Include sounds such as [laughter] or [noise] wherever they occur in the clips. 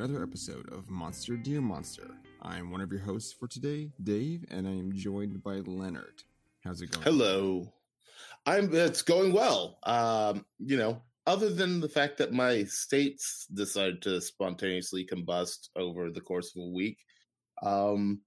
another episode of Monster Dear Monster. I'm one of your hosts for today, Dave, and I am joined by Leonard. How's it going? Hello. I'm it's going well. Um, you know, other than the fact that my states decided to spontaneously combust over the course of a week, um,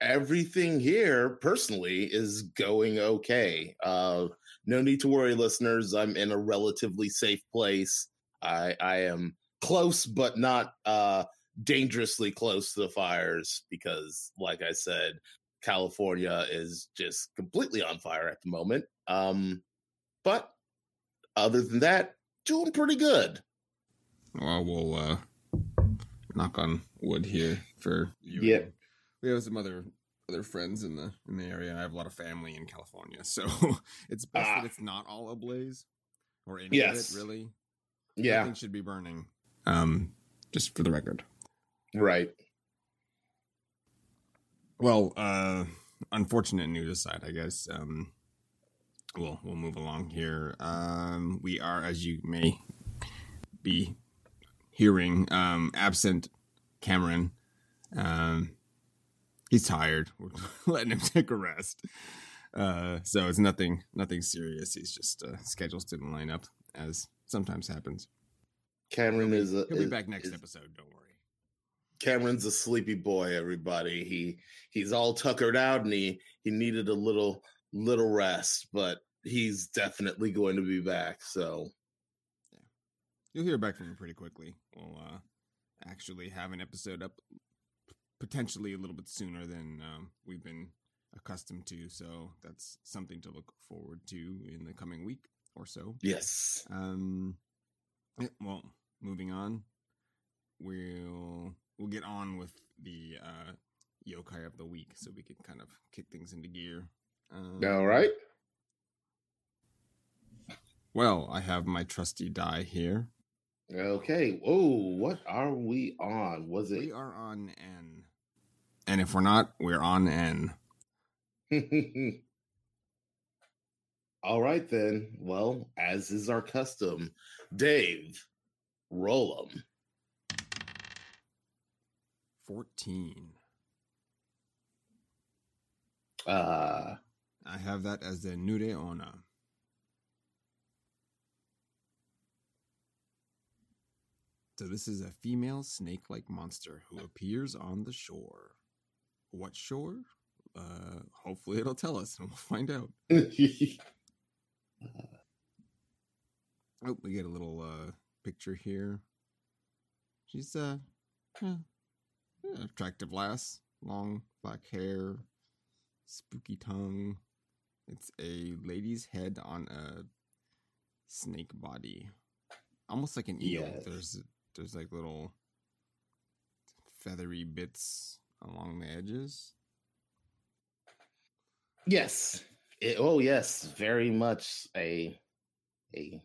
everything here personally is going okay. Uh, no need to worry, listeners. I'm in a relatively safe place. I, I am close, but not uh, dangerously close to the fires because, like I said, California is just completely on fire at the moment. Um, but other than that, doing pretty good. Well, we'll uh, knock on wood here for you. Yeah. We have some other other friends in the in the area. I have a lot of family in California, [laughs] so it's best Ah. that it's not all ablaze or any Yes. of it really. Yeah, Nothing should be burning. Um, just for the record. right. Well, uh, unfortunate news aside, I guess. Um, we'll we'll move along here. Um, we are, as you may be hearing, um, absent Cameron. Um, he's tired. [laughs] We're letting him take a rest. Uh, so it's nothing nothing serious. He's just uh, schedules didn't line up, as sometimes happens. Cameron is a, He'll be is- back next is- episode. Don't worry. Cameron's a sleepy boy. Everybody, he he's all tuckered out, and he he needed a little little rest, but he's definitely going to be back. So yeah, You'll hear back from him pretty quickly. We'll uh, actually have an episode up potentially a little bit sooner than um, we've been accustomed to. So that's something to look forward to in the coming week or so. yes, Um, well, moving on, we'll we'll get on with the uh, yokai of the week, so we can kind of kick things into gear. Um, all right. Well, I have my trusty die here. Okay. Oh, what are we on? Was it? We are on N. And if we're not, we're on N. [laughs] All right then. Well, as is our custom, Dave, roll them. 14. Uh, I have that as the Nure Ona. So this is a female snake-like monster who appears on the shore. What shore? Uh, hopefully it'll tell us and we'll find out. [laughs] Oh, we get a little uh picture here. She's uh, yeah, yeah, attractive lass, long black hair, spooky tongue. It's a lady's head on a snake body, almost like an eel. Yes. There's there's like little feathery bits along the edges. yes. It- oh, yes. Very much a a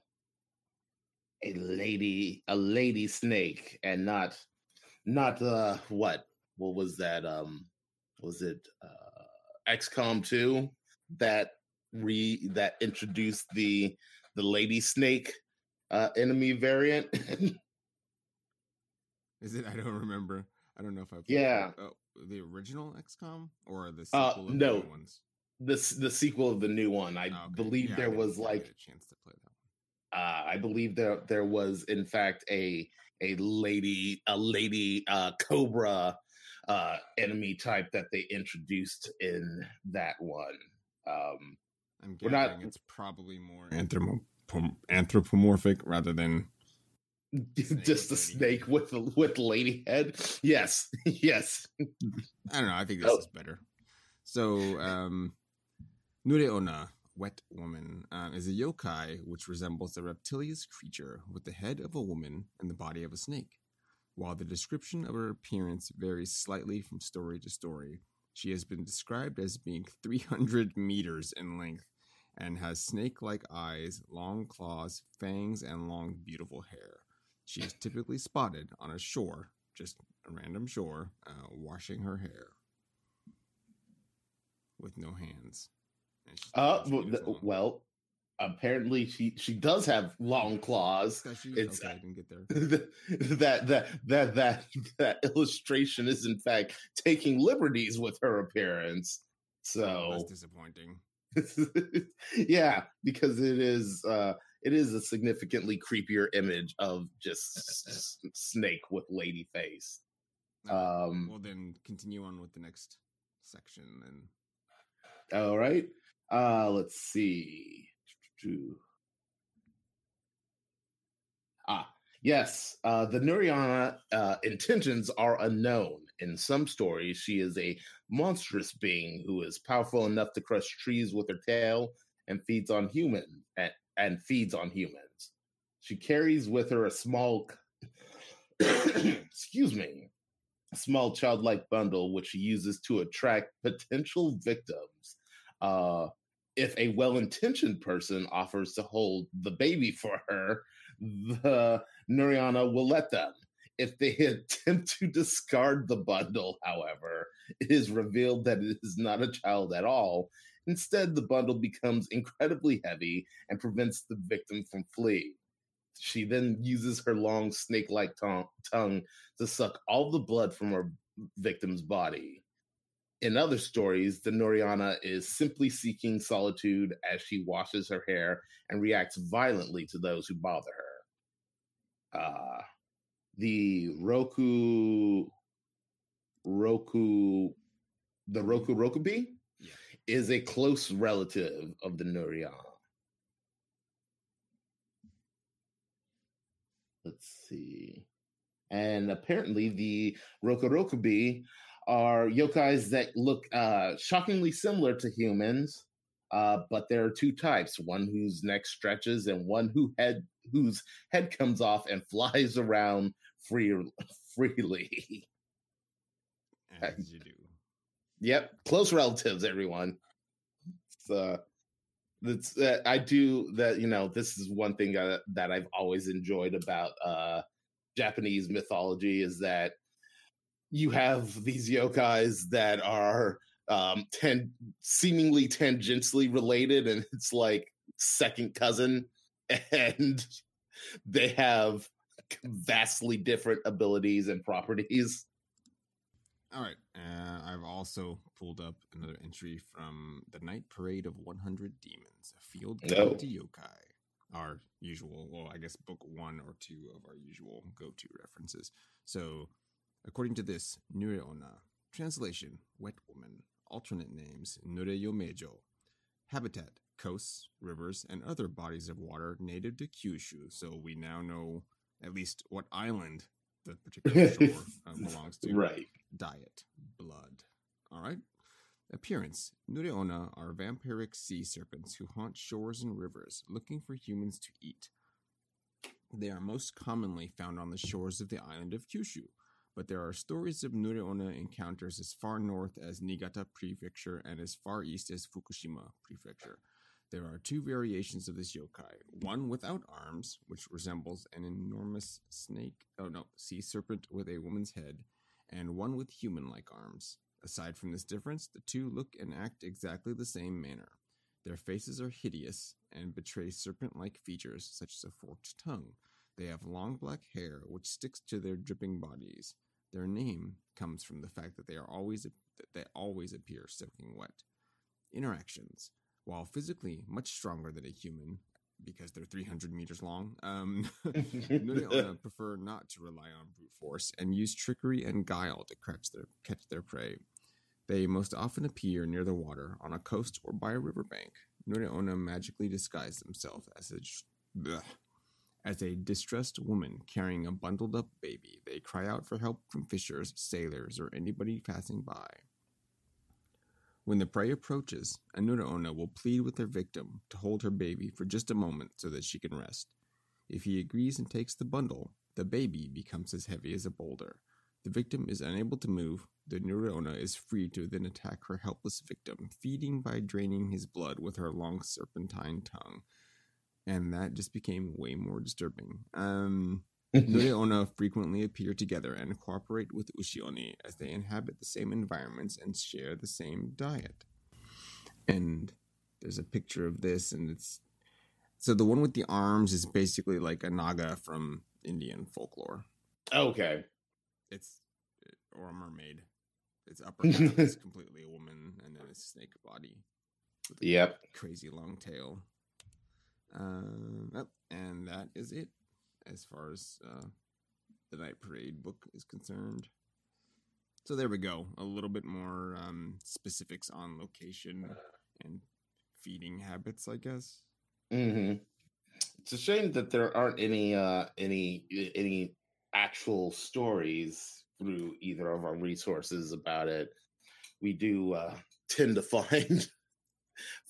a lady a lady snake, and not not uh what what was that um was it uh XCOM two that re that introduced the the lady snake uh enemy variant. [laughs] Is it? I don't remember. I don't know if I. played Yeah. Oh, the original XCOM or the Uh, sequel of the no. the the sequel of the new one. I Oh, okay. believe Yeah, there didn't- was like a chance to play that. One. uh, I believe there there was in fact a a lady a lady uh, cobra uh, enemy type that they introduced in that one. Um, I'm We're not- it's probably more anthropo- anthropomorphic rather than [laughs] just a snake with a with lady head. Yes, [laughs] yes. I don't know. I think this Oh. is better. So, um, Nure Ona, Wet Woman, uh, is a yokai which resembles a reptilious creature with the head of a woman and the body of a snake. While the description of her appearance varies slightly from story to story, she has been described as being [laughs] 300 meters in length and has snake like eyes, long claws, fangs, and long, beautiful hair. She is typically spotted on a shore, just a random shore, uh, washing her hair. with no hands. Uh, well, apparently she she does have long claws. It's okay, I didn't get there. [laughs] that that that that that illustration is in fact taking liberties with her appearance. So oh, that's disappointing. [laughs] yeah, because it is uh it is a significantly creepier image of just [laughs] snake with lady face. Um well then continue on with the next section and all right. Uh let's see. Ah, yes. Uh, the Nuriana uh, intentions are unknown. In some stories, she is a monstrous being who is powerful enough to crush trees with her tail and feeds on humans and, and feeds on humans. She carries with her a small, [coughs] excuse me, a small childlike bundle which she uses to attract potential victims. Uh, if a well-intentioned person offers to hold the baby for her, the Nuriana will let them. If they [laughs] attempt to discard the bundle, however, it is revealed that it is not a child at all. Instead, the bundle becomes incredibly heavy and prevents the victim from fleeing. She then uses her long snake like tongue to suck all the blood from her victim's body. In other stories, the Nuriana is simply seeking solitude as she washes her hair and reacts violently to those who bother her. Uh, the Roku, Roku, the Roku Rokubi yeah. is a close relative of the Nuriana. Let's see. And apparently, the Roku Rokubi are yokais that look uh, shockingly similar to humans, uh, but there are two types: one whose neck stretches and one who head whose head comes off and [laughs] flies around free, freely. As you do. [laughs] Yep, close relatives, everyone. So that's uh, I do that. You know, this is one thing uh, that I've always enjoyed about uh, Japanese mythology is that you have these yokais that are um ten seemingly tangentially related and it's like second cousin [laughs] and they have vastly different abilities and properties. All right uh, i've also pulled up another entry from the night parade of 100 demons a field guide oh. to yokai. Our usual well i guess book one or two of our usual go-to references. So According to this, Nureona, translation, wet woman, alternate names, Nureyomejo, habitat, coasts, rivers, and other bodies of water native to Kyushu. So we now know at least what island the particular [laughs] shore uh, belongs to. Right. Diet, blood. All right. Appearance Nureona are vampiric sea serpents who haunt shores and rivers looking for humans to eat. They are most commonly found on the shores of the island of Kyushu but there are stories of Nureona encounters as far north as Niigata Prefecture and as far east as Fukushima Prefecture. There are two variations of this yokai one without arms, which resembles an enormous snake, oh no, sea serpent with a woman's head, and one with human like arms. Aside from this difference, the two look and act exactly the same manner. Their faces are hideous and betray serpent like features such as a forked tongue. They have long black hair which sticks to their dripping bodies. Their name comes from the fact that they are always that they always appear soaking wet. Interactions. While physically much stronger than a human, because they're 300 meters long, um, [laughs] [laughs] prefer not to rely on brute force and use trickery and guile to catch their, catch their prey. They most often appear near the water, on a coast, or by a riverbank. Nureona magically disguise themselves as a, bleh, as a distressed woman carrying a bundled up baby, they cry out for help from fishers, sailors, or anybody passing by. When the prey approaches, a Anunaona will plead with their victim to hold her baby for just a moment so that she can rest. If he agrees and takes the bundle, the baby becomes as heavy as a boulder. The victim is unable to move. The Neurona is free to then attack her helpless victim, feeding by draining his blood with her long serpentine tongue and that just became way more disturbing. Um, Nureona frequently appear together and cooperate with Ushioni as they inhabit the same environments and share the same diet. and there's a picture of this, and it's so the one with the arms is basically like a naga from Indian folklore. Okay. It's or a mermaid. Its upper half is [laughs] completely a woman, and then a snake body. with a Yep. Crazy long tail. Um, yep, and that is it as far as uh, the Night Parade book is concerned. So there we go. A little bit more um, specifics on location and feeding habits, I guess. hmm It's a shame that there aren't any uh any any actual stories through either of our resources about it. We do uh tend to [laughs] find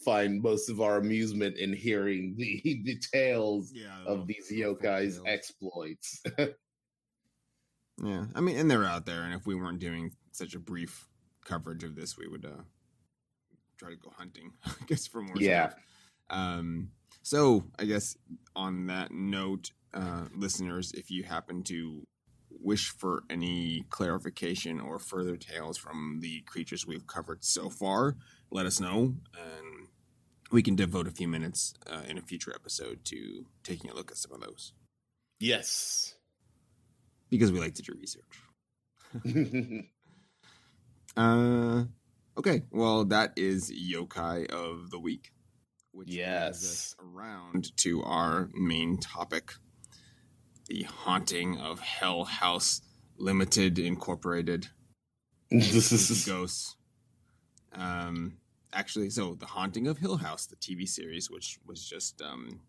find most of our amusement in hearing the [laughs] the tales Yeah, of these yokai's exploits. [laughs] Yeah, I mean, and they're out there, and if we weren't doing such a brief coverage of this, we would uh, try to go hunting, [laughs] I guess, for more. Yeah. stuff. Um. So, I guess on that note, uh, listeners, if you happen to wish for any clarification or further tales from the creatures we've covered so far, let us know, and we can devote a few minutes uh, in a future episode to taking a look at some of those yes. because we like to do research. [laughs] Uh, okay. Well, that is yokai of the week, which Yes. us around to our main topic: the haunting of Hell House Limited Incorporated. [laughs] Spooky Ghosts. Um, actually, so the haunting of Hill House, the TV series, which was just um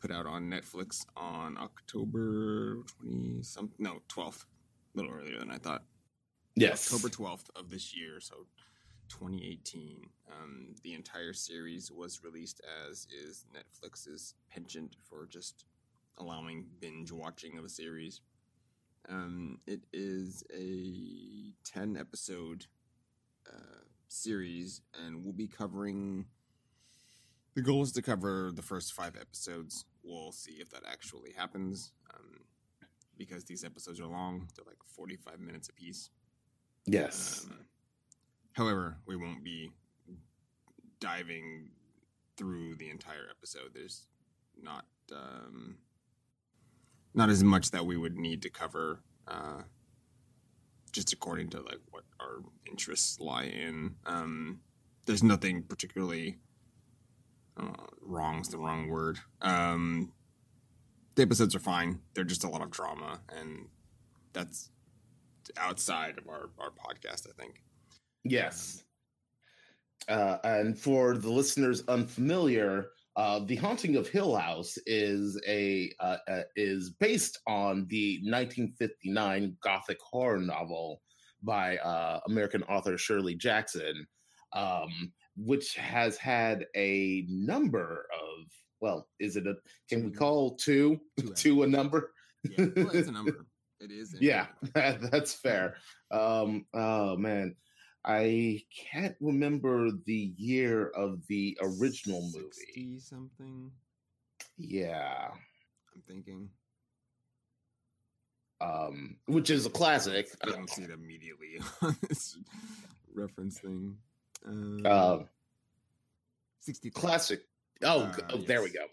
put out on Netflix on October twenty something, no twelfth, a little earlier than I thought. yes. October 12th of this year, so 2018. Um, the entire series was released as is Netflix's penchant for just allowing binge watching of a series. Um, it is a 10 episode series, and we'll be covering. The goal is to cover the first five episodes. We'll see if that actually happens. Um, because these episodes are long, they're like 45 minutes apiece. Yes. Um, however, we won't be diving through the entire episode. There's not um, not as much that we would need to cover, uh, just according to like what our interests lie in. Um, there's nothing particularly uh, wrong is the wrong word. Um, the episodes are fine. They're just a lot of drama, and that's outside of our, our podcast, I think. Yes. Uh, and for the listeners unfamiliar, uh, the Haunting of Hill House is a uh, uh, is based on the 1959 Gothic horror novel by uh, American author Shirley Jackson, um, which has had a number of well, is it a can we call two Two [laughs] two a number? Yeah, well, it's a number. [laughs] It is. Yeah, number. [laughs] that's fair. Um, oh man, I can't remember the year of the original movie. 60 something. Yeah, I'm thinking. um, which is a classic. I don't see it immediately [laughs] on this reference thing. Um, Uh, 60 classic. Oh, Uh, oh, there we go.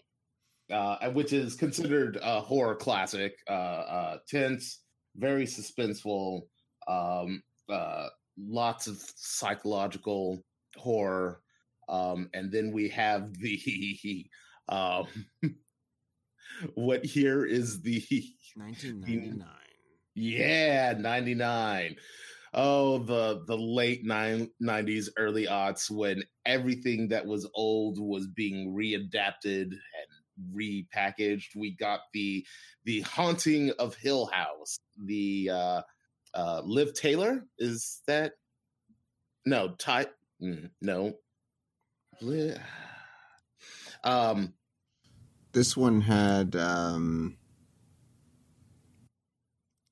Uh, which is considered a horror classic. Uh, uh, tense, very suspenseful. Um, uh, lots of psychological horror. Um, and then we have [laughs] the um, what here is the 1999. yeah 99 oh the the late nine, 90s early aughts when everything that was old was being readapted and repackaged we got the the haunting of hill house the uh uh liv taylor is that no ty mm, no Li- [sighs] um This one had um,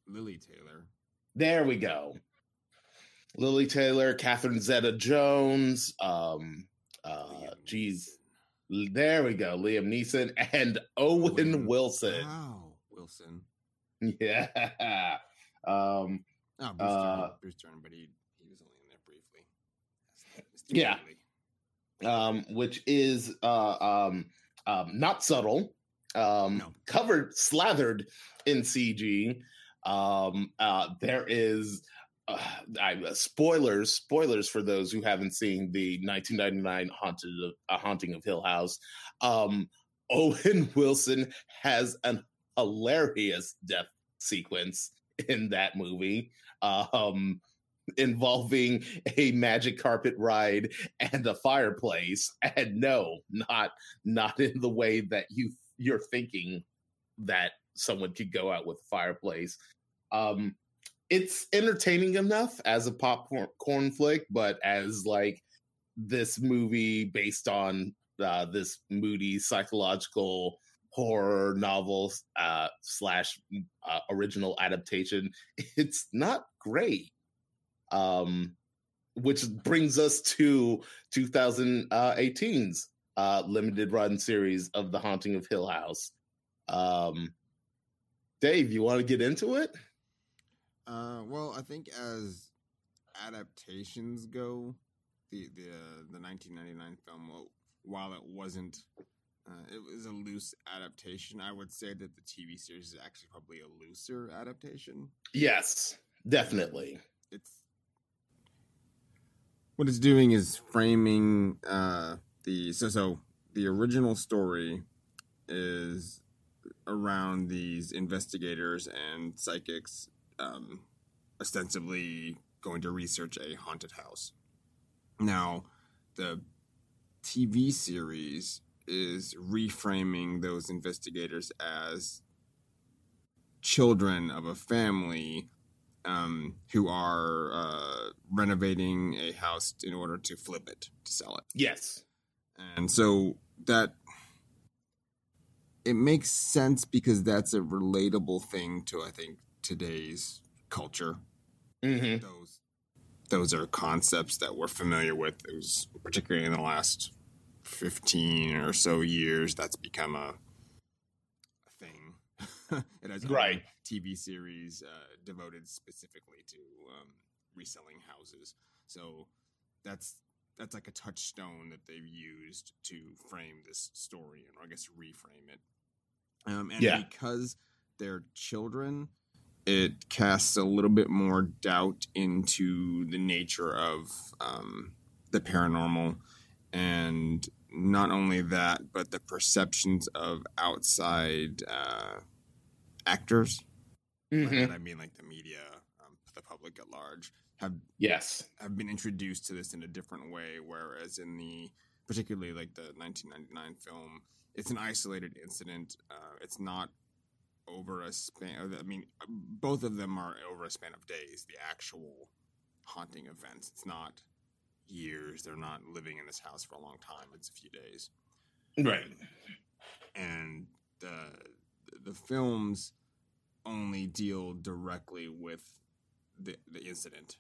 Lili Taylor. There we go. Lili Taylor, Catherine Zeta Jones, um, uh, Liam geez, there we go. Liam Neeson and Owen Owen- Wilson. Wow, Wilson. [laughs] Yeah. Um, Oh, Bruce Uh, Turner. Bruce Turner, but he, he was only in there briefly. Yeah. Um, which is uh, um, um, not subtle, um, No. covered, slathered in CG. Um, uh, there is uh, I, uh, spoilers, spoilers for those who haven't seen the 1999 haunted uh, haunting of Hill House. Um, Owen [laughs] Wilson has an hilarious death sequence in that movie. Um, involving a magic carpet ride and a fireplace and no not not in the way that you you're thinking that someone could go out with a fireplace um it's entertaining enough as a popcorn flick but as like this movie based on uh, this moody psychological horror novel uh, slash uh, original adaptation [laughs] it's not great um, which brings us to 2018's uh, limited run series of The Haunting of Hill House. Um, Dave, you want to get into it? Uh, well, I think as adaptations go, the the uh, the 1999 film, while it wasn't, uh, it was a loose adaptation. I would say that the TV series is actually probably a looser adaptation. Yes, definitely. It's what it's doing is framing uh, the so so the original story is around these investigators and psychics um, ostensibly going to research a haunted house. Now, the TV series is reframing those investigators as children of a family um, who are uh, renovating a house in order to flip it to sell it. Yes. And so that it makes sense because that's a relatable thing to I think today's culture. Mm-hmm. Those those are concepts that we're familiar with. It was particularly in the last fifteen or so years that's become a, a thing. [laughs] it has a Right. TV series uh, devoted specifically to um, reselling houses. So that's that's like a touchstone that they've used to frame this story, and I guess reframe it. Um, and Yeah. because they're children, it casts a little bit more doubt into the nature of um, the paranormal, and not only that, but the perceptions of outside uh, actors. Mm-hmm. I mean like the media, um, the public at large, have Yes. have been introduced to this in a different way. Whereas in the particularly like the 1999 film, it's an isolated incident. Uh, it's not over a span. I mean, both of them are over a span of days. The actual haunting events. It's not years. They're not living in this house for a long time. It's a few days Right. and the the films only deal directly with the the incident.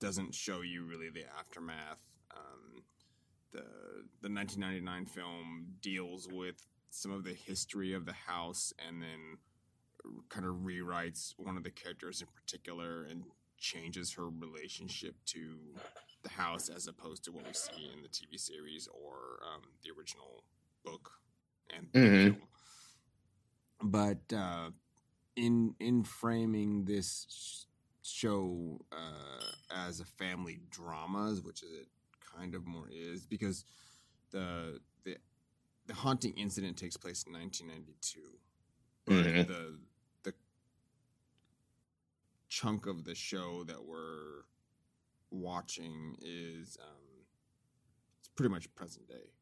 Doesn't show you really the aftermath. Um, the the 1999 film deals with some of the history of the house, and then kind of rewrites one of the characters in particular and changes her relationship to the house as opposed to what we see in the TV series or um, the original book and Mhm. film. But uh, in in framing this sh- show uh, as a family drama, which it kind of more is, because the the the haunting incident takes place in 1992. But Mhm. the the chunk of the show that we're watching is um, it's pretty much present day.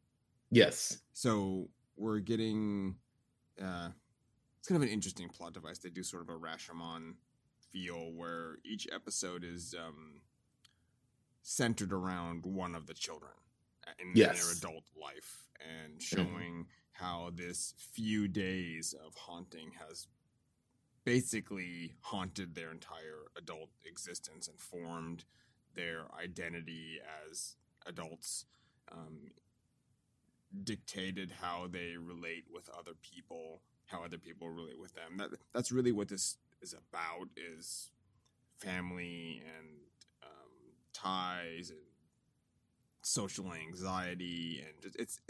Yes. So we're getting uh, it's kind of an interesting plot device. They do sort of a Rashomon feel where each episode is um, centered around one of the children in, in Yes. their adult life and showing how this few days of haunting has basically haunted their entire adult existence and formed their identity as adults um, dictated how they relate with other people, how other people relate with them. That that's really what this is about: is family and um, ties and social anxiety and it's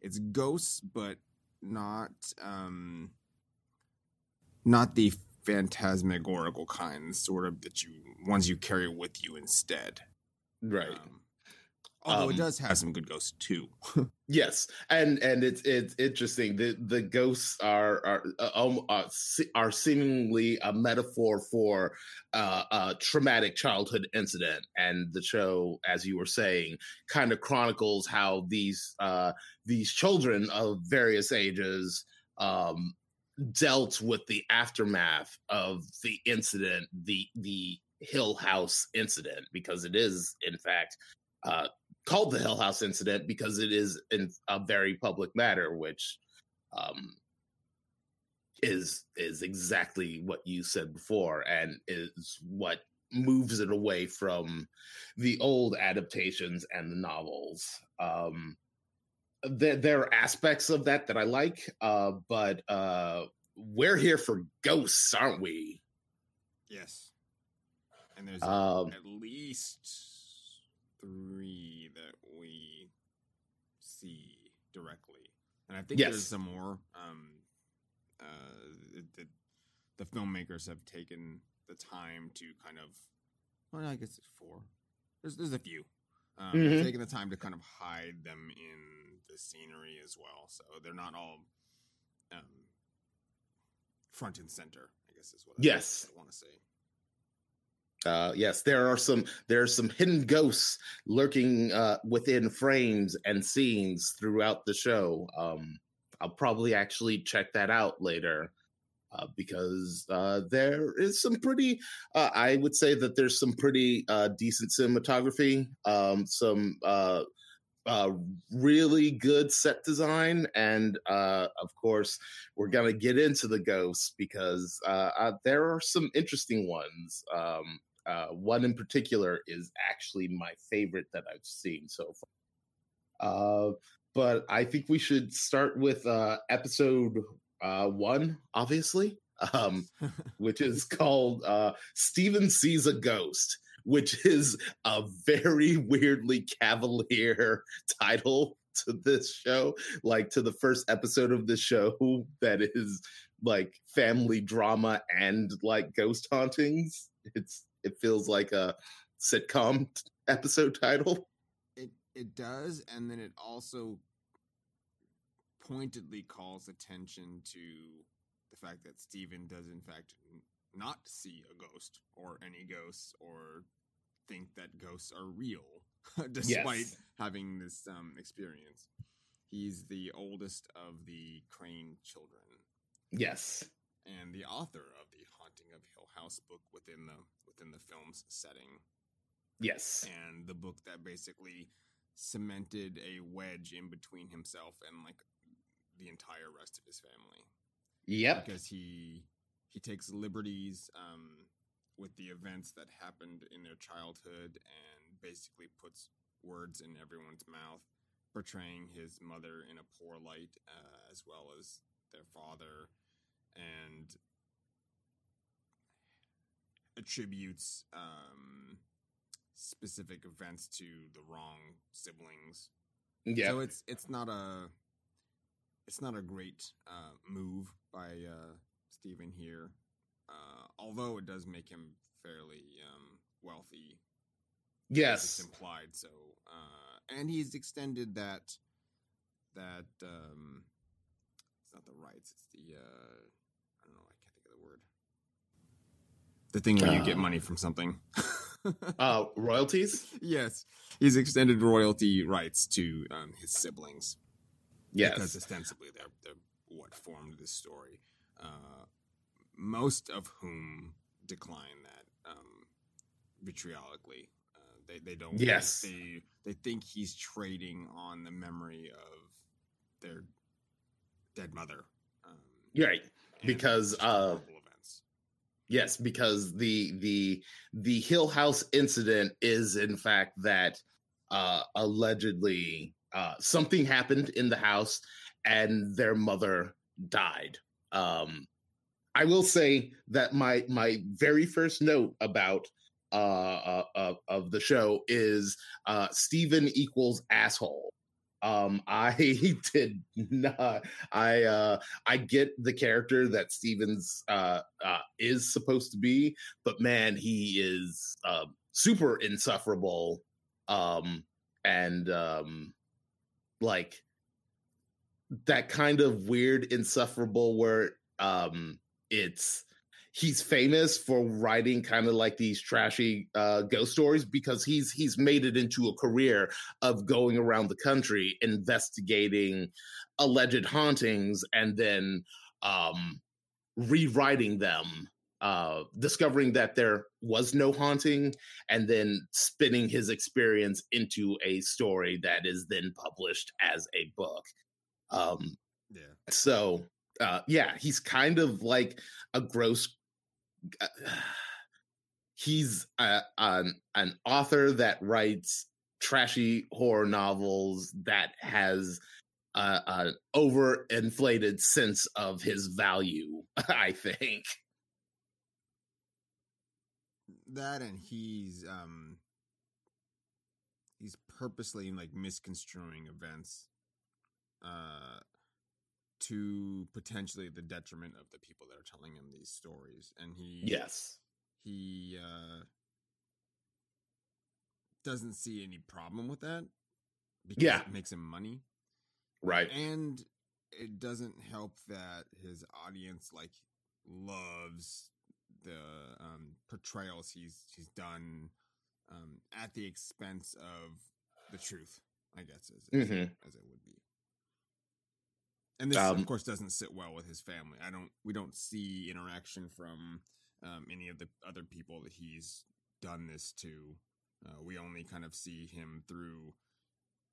it's ghosts, but not um not the phantasmagorical kinds, sort of that you ones you carry with you instead. Right. Um, although Um, it does have some good ghosts too. [laughs] Yes, and and it's it's interesting. The the ghosts are are uh, um, uh, are seemingly a metaphor for uh, a traumatic childhood incident, and the show, as you were saying, kind of chronicles how these uh, these children of various ages um, dealt with the aftermath of the incident, the the Hill House incident, because it is in fact uh, called the Hill House incident because it is in a very public matter, which um, is is exactly what you said before, and is what moves it away from the old adaptations and the novels. Um, there, there are aspects of that that I like, uh, but uh, we're here for ghosts, aren't we? Yes. And there's Um, at least three that we see directly. And I think Yes. there's some more. Um, uh, the, the filmmakers have taken the time to kind of, well, I guess it's four. There's, there's a few. Um, Mhm. taken the time to kind of hide them in the scenery as well. So they're not all um, front and center, I guess is what I, Yes. I want to say. Uh, yes, there are some there are some hidden ghosts lurking uh, within frames and scenes throughout the show. Um, I'll probably actually check that out later uh, because uh, there is some pretty. Uh, I would say that there's some pretty uh, decent cinematography, um, some uh, uh, really good set design, and of course, we're gonna get into the ghosts because there are some interesting ones. Um, one in particular is actually my favorite that I've seen so far. But I think we should start with episode uh, one, obviously, um, [laughs] which is called uh, Steven Sees a Ghost, which is a very weirdly cavalier [laughs] title to this show, like to the first episode of the show [laughs] that is like family drama and like ghost hauntings. It's it feels like a sitcom episode title. It it does, and then it also pointedly calls attention to the fact that Steven does in fact n- not see a ghost or any ghosts or think that ghosts are real, [laughs] despite Yes. having this um, experience. He's the oldest of the Crane children Yes. and the author of the Haunting of Hill House book within the within the film's setting Yes. and the book that basically cemented a wedge in between himself and like the entire rest of his family Yep. because he he takes liberties um, with the events that happened in their childhood and basically puts words in everyone's mouth portraying his mother in a poor light uh, as well as their father and attributes um, specific events to the wrong siblings Yeah. so it's it's not a it's not a great uh, move by uh, Steven here, uh, although it does make him fairly um, wealthy. as It's yes. implied. So, uh, and he's extended that that um, it's not the rights. It's the uh, I don't know. I can't think of the word. The thing where you get Uh. money from something. [laughs] Uh, royalties. yes, he's extended royalty rights to um, his siblings. Because Yes. ostensibly they're, they're what formed this story. Uh, most of whom decline that um, vitriolically. Uh, they they don't. Yes. They they think he's trading on the memory of their dead mother. Um, Right. Because, uh, events. Yes, because the the the Hill House incident is in fact that uh allegedly uh something happened in the house and their mother died. Um I will say that my my very first note about uh, uh, uh, of the show is uh, Steven equals asshole. Um, [laughs] I did not. I uh, I get the character that Stevens uh, uh, is supposed to be, but man, he is uh, super insufferable. Um, and um, like that kind of weird insufferable where um, it's he's famous for writing kind of like these trashy uh, ghost stories because he's he's made it into a career of going around the country investigating alleged hauntings and then um, rewriting them uh, discovering that there was no haunting and then spinning his experience into a story that is then published as a book um, Yeah. so uh, yeah he's kind of like a gross uh, [sighs] he's a, an an author that writes trashy horror novels that has uh, an overinflated sense of his value. [laughs] I think. That and he's um he's purposely like misconstruing events uh to potentially the detriment of the people that are telling him these stories and he Yes. he uh doesn't see any problem with that because Yeah. it makes him money Right. and it doesn't help that his audience like loves the um portrayals he's he's done um at the expense of the truth i guess as, as, Mhm. as it would be and this Um, of course doesn't sit well with his family i don't we don't see interaction from um any of the other people that he's done this to uh, we only kind of see him through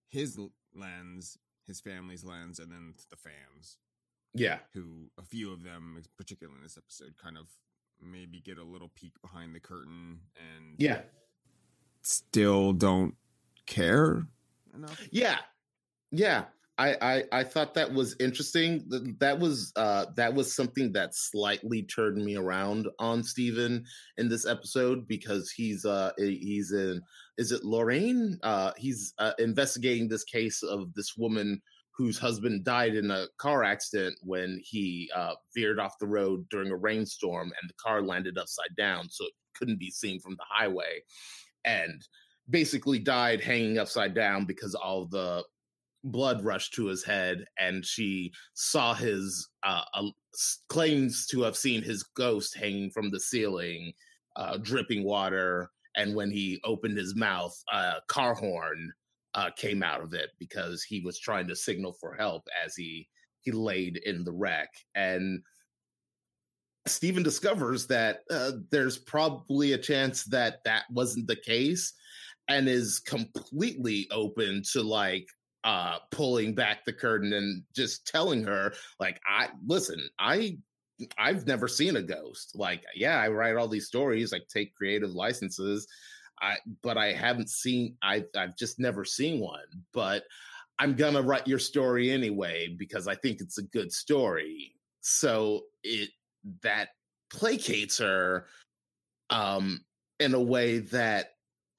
his lens his family's lens and then the fans Yeah. who a few of them particularly in this episode kind of maybe get a little peek behind the curtain and Yeah. still don't care enough Yeah. Yeah. I, I I thought that was interesting. That was uh that was something that slightly turned me around on Steven in this episode because he's uh he's in is it Lorraine? Uh he's uh, investigating this case of this woman whose husband died in a car accident when he uh veered off the road during a rainstorm and the car landed upside down so it couldn't be seen from the highway and basically died hanging upside down because all the blood rushed to his head and she saw his uh, uh claims to have seen his ghost hanging from the ceiling uh dripping water and when he opened his mouth a car horn uh came out of it because he was trying to signal for help as he he laid in the wreck and Steven discovers that uh, there's probably a chance that that wasn't the case and is completely open to like uh pulling back the curtain and just telling her like I listen, I I've never seen a ghost. Like yeah, I write all these stories, like take creative licenses. I but I haven't seen I I've just never seen one, but I'm to write your story anyway because I think it's a good story. So it that placates her um in a way that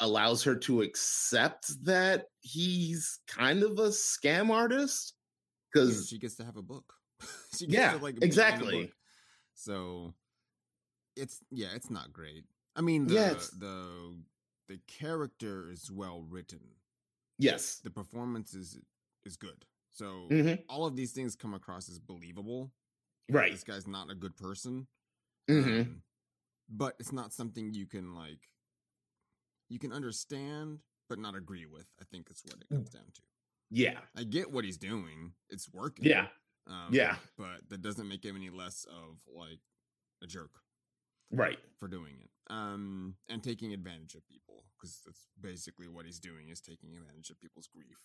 allows her to accept that he's kind of a scam artist Yeah, because she gets to have a book [laughs] she gets Yeah, to, like be in a exactly. so it's yeah it's not great i mean the Yeah, the the character is well written. Yes. The performance is is good. So Mhm. all of these things come across as believable. Right. This guy's not a good person. Hmm um, but it's not something you can like you can understand but not agree with i think is what it Mm. comes down to. Yeah. I get what he's doing. It's working. Yeah. Um, Yeah. but that doesn't make him any less of like a jerk right. for doing it um and taking advantage of people because that's basically what he's doing is taking advantage of people's grief.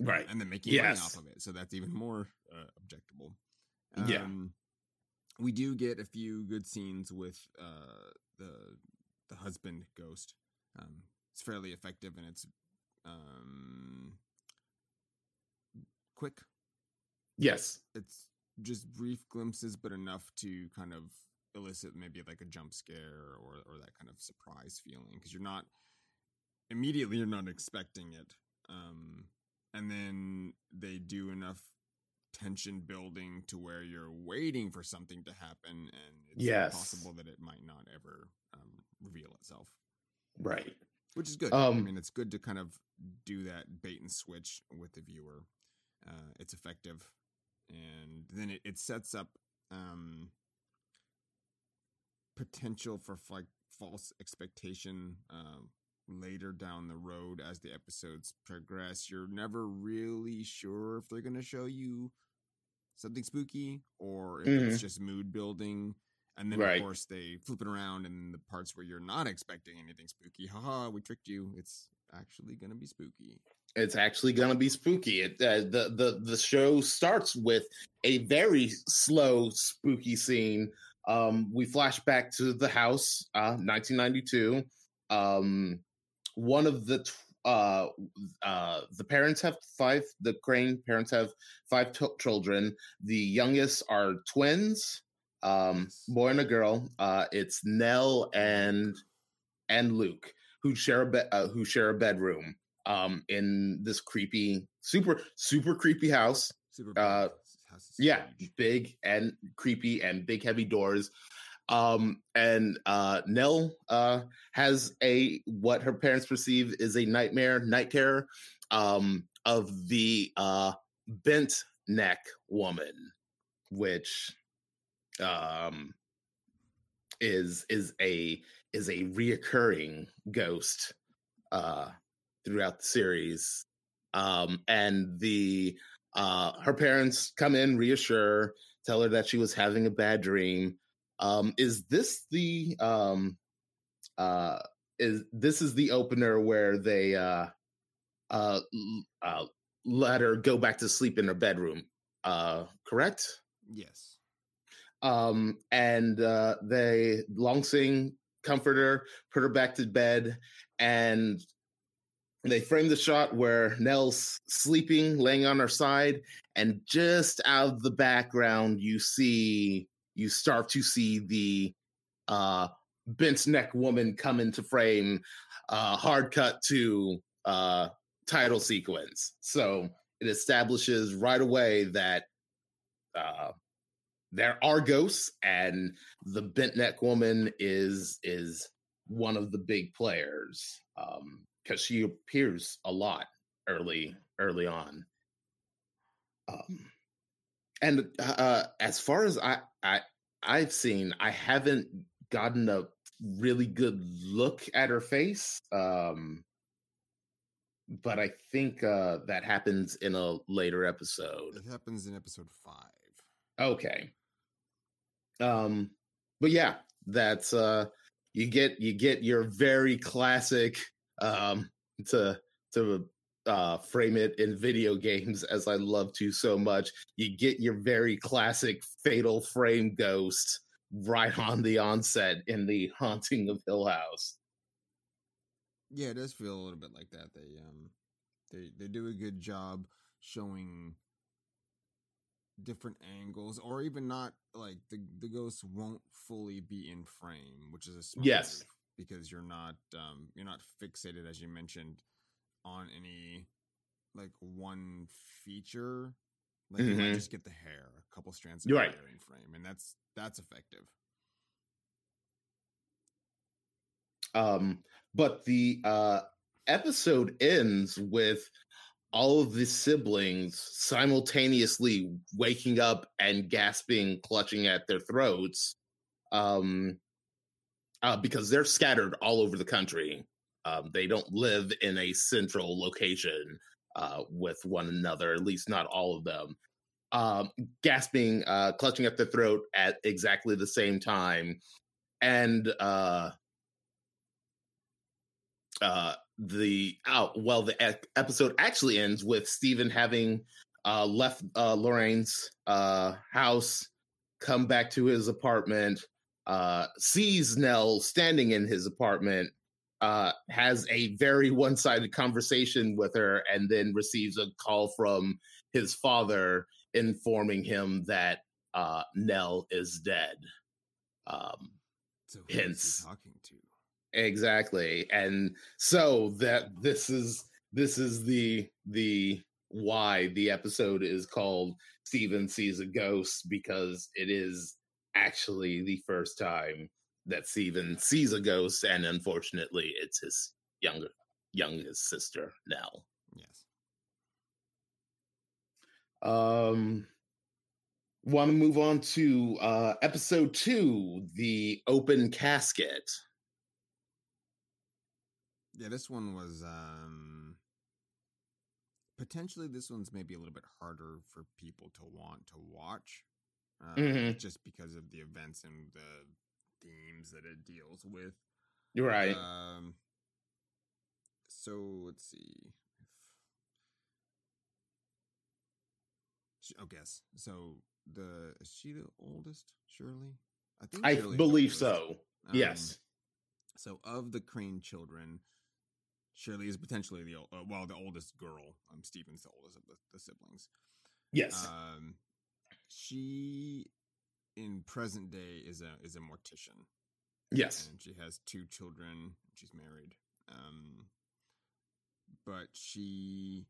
Right. And then making money off of it so that's even more uh, objectable. Yeah. um, we do get a few good scenes with uh the the husband ghost. Um it's fairly effective and it's um quick. Yes. It's just brief glimpses but enough to kind of elicit maybe like a jump scare or or that kind of surprise feeling because you're not immediately you're not expecting it um and then they do enough tension building to where you're waiting for something to happen and it's Yes. possible that it might not ever um, reveal itself Right. which is good i Um, mean it's good to kind of do that bait and switch with the viewer uh, it's effective and then it, it sets up um, potential for like false expectation um, later down the road as the episodes progress you're never really sure if they're going to show you something spooky or if it's just mood building and then Right. of course they flip it around and the parts where you're not expecting anything spooky haha we tricked you it's actually going to be spooky it's actually going to be spooky. It, uh, the the the show starts with a very slow, spooky scene. Um, we flash back to the house, uh, 1992. Um, one of the tw- uh, uh, the parents have five. The Crane parents have five t- children. The youngest are twins, um, boy and a girl. Uh, it's Nell and and Luke who share a be- uh, who share a bedroom um in this creepy super super creepy house super Uh, house yeah huge. big and creepy and big heavy doors um and uh nell uh has a what her parents perceive is a nightmare night terror um of the uh bent neck woman which um is is a is a reoccurring ghost uh throughout the series um and the uh her parents come in reassure tell her that she was having a bad dream. Um is this the um uh is this is the opener where they uh uh, uh let her go back to sleep in her bedroom uh correct? Yes. Um and uh they long sing comfort her put her back to bed and they frame the shot where nell's sleeping laying on her side and just out of the background you see you start to see the uh bent neck woman come into frame uh hard cut to uh title sequence. So it establishes right away that uh there are ghosts and the bent neck woman is is one of the big players. Um because she appears a lot early early on. Um and uh as far as i i i've seen i haven't gotten a really good look at her face um but i think uh that happens in a later episode. It happens in episode five. Okay. Um but yeah, that's uh you get you get your very classic um to to uh frame it in video games [laughs] as I love to so much. You get your very classic fatal frame ghost right on the onset in the [laughs] haunting of Hill House. Yeah, it does feel a little bit like that. They um they they do a good job showing different angles or even not like the the ghost won't fully be in frame, which is a smart Yes. move because you're not um you're not fixated as you mentioned on any like one feature. Like you might Mhm. just get the hair, a couple strands of right. hair in frame, and that's that's effective. Um, but the uh, episode ends with all of the siblings simultaneously waking up and gasping, clutching at their throats, um, uh, because they're scattered all over the country. Um, they don't live in a central location uh, with one another, at least not all of them. Um, gasping, uh, clutching at their throat at exactly the same time. And uh, uh the oh well the ec- episode actually ends with Steven having uh left uh Lorraine's uh house come back to his apartment uh sees Nell standing in his apartment uh has a very [laughs] one-sided conversation with her and then receives a call from his father informing him that uh Nell is dead Um, So Hence- he talking to? exactly, and so that this is this is the the why the episode is called Steven sees a ghost because it is actually the first time that Steven sees a ghost, and unfortunately, it's his younger youngest sister Nell. Yes. Um, want to move on to uh, episode two, the open casket. Yeah, this one was um potentially this one's maybe a little bit harder for people to want to watch. Uh, Mhm. just because of the events and the themes that it deals with. You're right. Um so let's see. Oh, guess. So the is she the oldest, Surely, I think I believe so. Um, yes. So of the Crane children, Shirley is potentially the uh, well the oldest girl. Um, Steven's the oldest of the, the siblings. Yes. Um, she in present day is a is a mortician, yes. and she has two children. She's married. Um, but she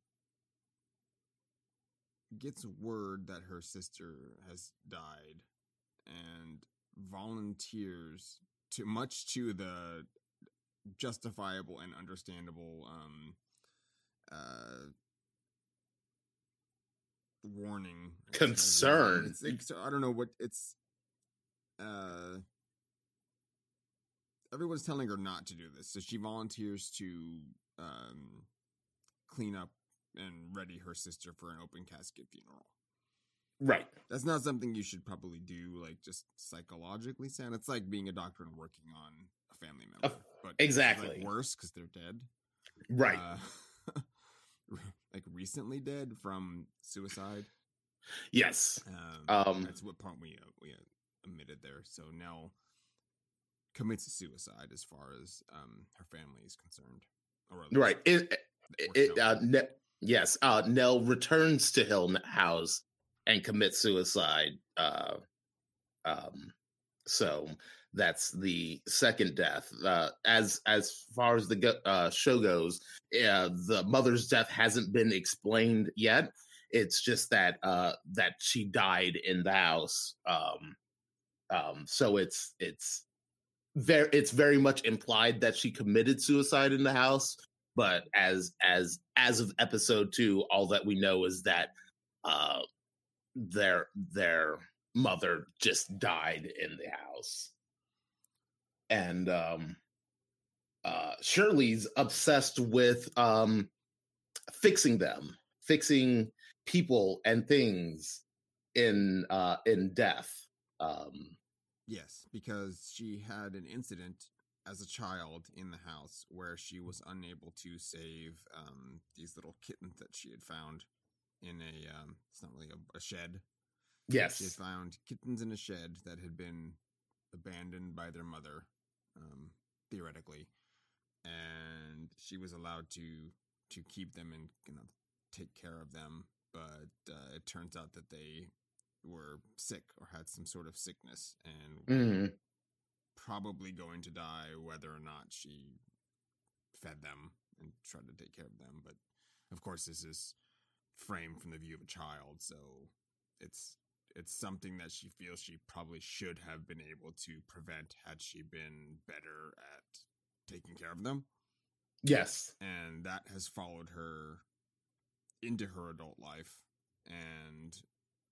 gets word that her sister has died and volunteers to much to the justifiable and understandable um uh warning I guess, not Concern. It's, it's, i don't know what it's uh everyone's telling her not to do this so she volunteers to um clean up and ready her sister for an open casket funeral Right. that's not something you should probably do like just psychologically sound it's like being a doctor and working on a family member Uh, but it's, like, exactly. worse because they're dead Right. uh, [laughs] like recently dead from suicide yes. um, Um, that's what part we uh, we uh, omitted there so nell commits suicide as far as um her family is concerned or Right. It, it, uh, ne- yes. Uh, Nell returns to Hill House and commits suicide. Uh, um, so that's the second death. Uh, as as far as the go- uh, show goes, uh, the mother's death hasn't been explained yet. It's just that uh, that she died in the house. Um, um, so it's it's very it's very much implied that she committed suicide in the house but as as as of episode two all that we know is that uh their their mother just died in the house and um uh shirley's obsessed with um fixing them fixing people and things in uh in death um Yes, because she had an incident as a child in the house where she was unable to save um, these little kittens that she had found in a um, it's not really a, a shed. Yes, she had found kittens in a shed that had been abandoned by their mother, um, theoretically, and she was allowed to to keep them and you know take care of them. But uh, it turns out that they were sick or had some sort of sickness and Mhm. probably going to die whether or not she fed them and tried to take care of them. But of course, this is framed from the view of a child, so it's it's something that she feels she probably should have been able to prevent had she been better at taking care of them. yes And that has followed her into her adult life. And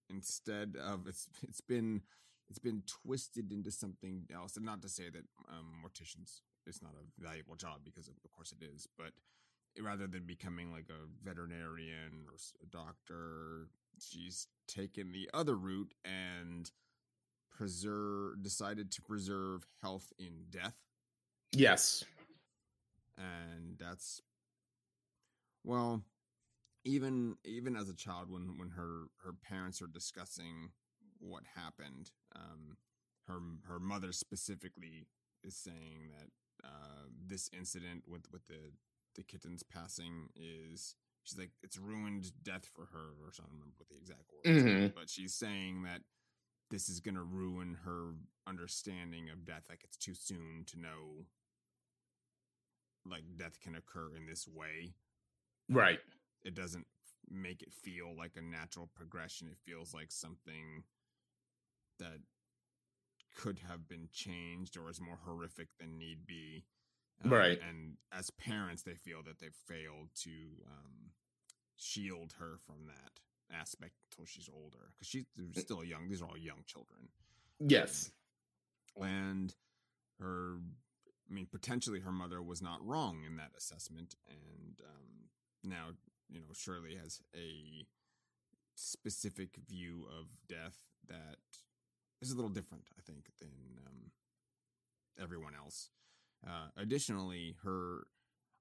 instead of it's it's been it's been twisted into something else. And not to say that um, morticians is not a valuable job because of, of course it is, but rather than becoming like a veterinarian or a doctor, she's taken the other route and preserve decided to preserve health in death. Yes. And that's well even even as a child when when her her parents are discussing what happened um her her mother specifically is saying that uh this incident with with the the kittens passing is she's like it's ruined death for her or something I don't remember what the exact words are, Mhm. but she's saying that this is going to ruin her understanding of death like it's too soon to know like death can occur in this way. Right. It doesn't make it feel like a natural progression it feels like something that could have been changed or is more horrific than need be um, right and as parents they feel that they've failed to um, shield her from that aspect until she's older because she's Mm. still young these are all young children yes and her i mean potentially her mother was not wrong in that assessment and um, now you know shirley has a specific view of death that is a little different i think than um, everyone else uh, additionally her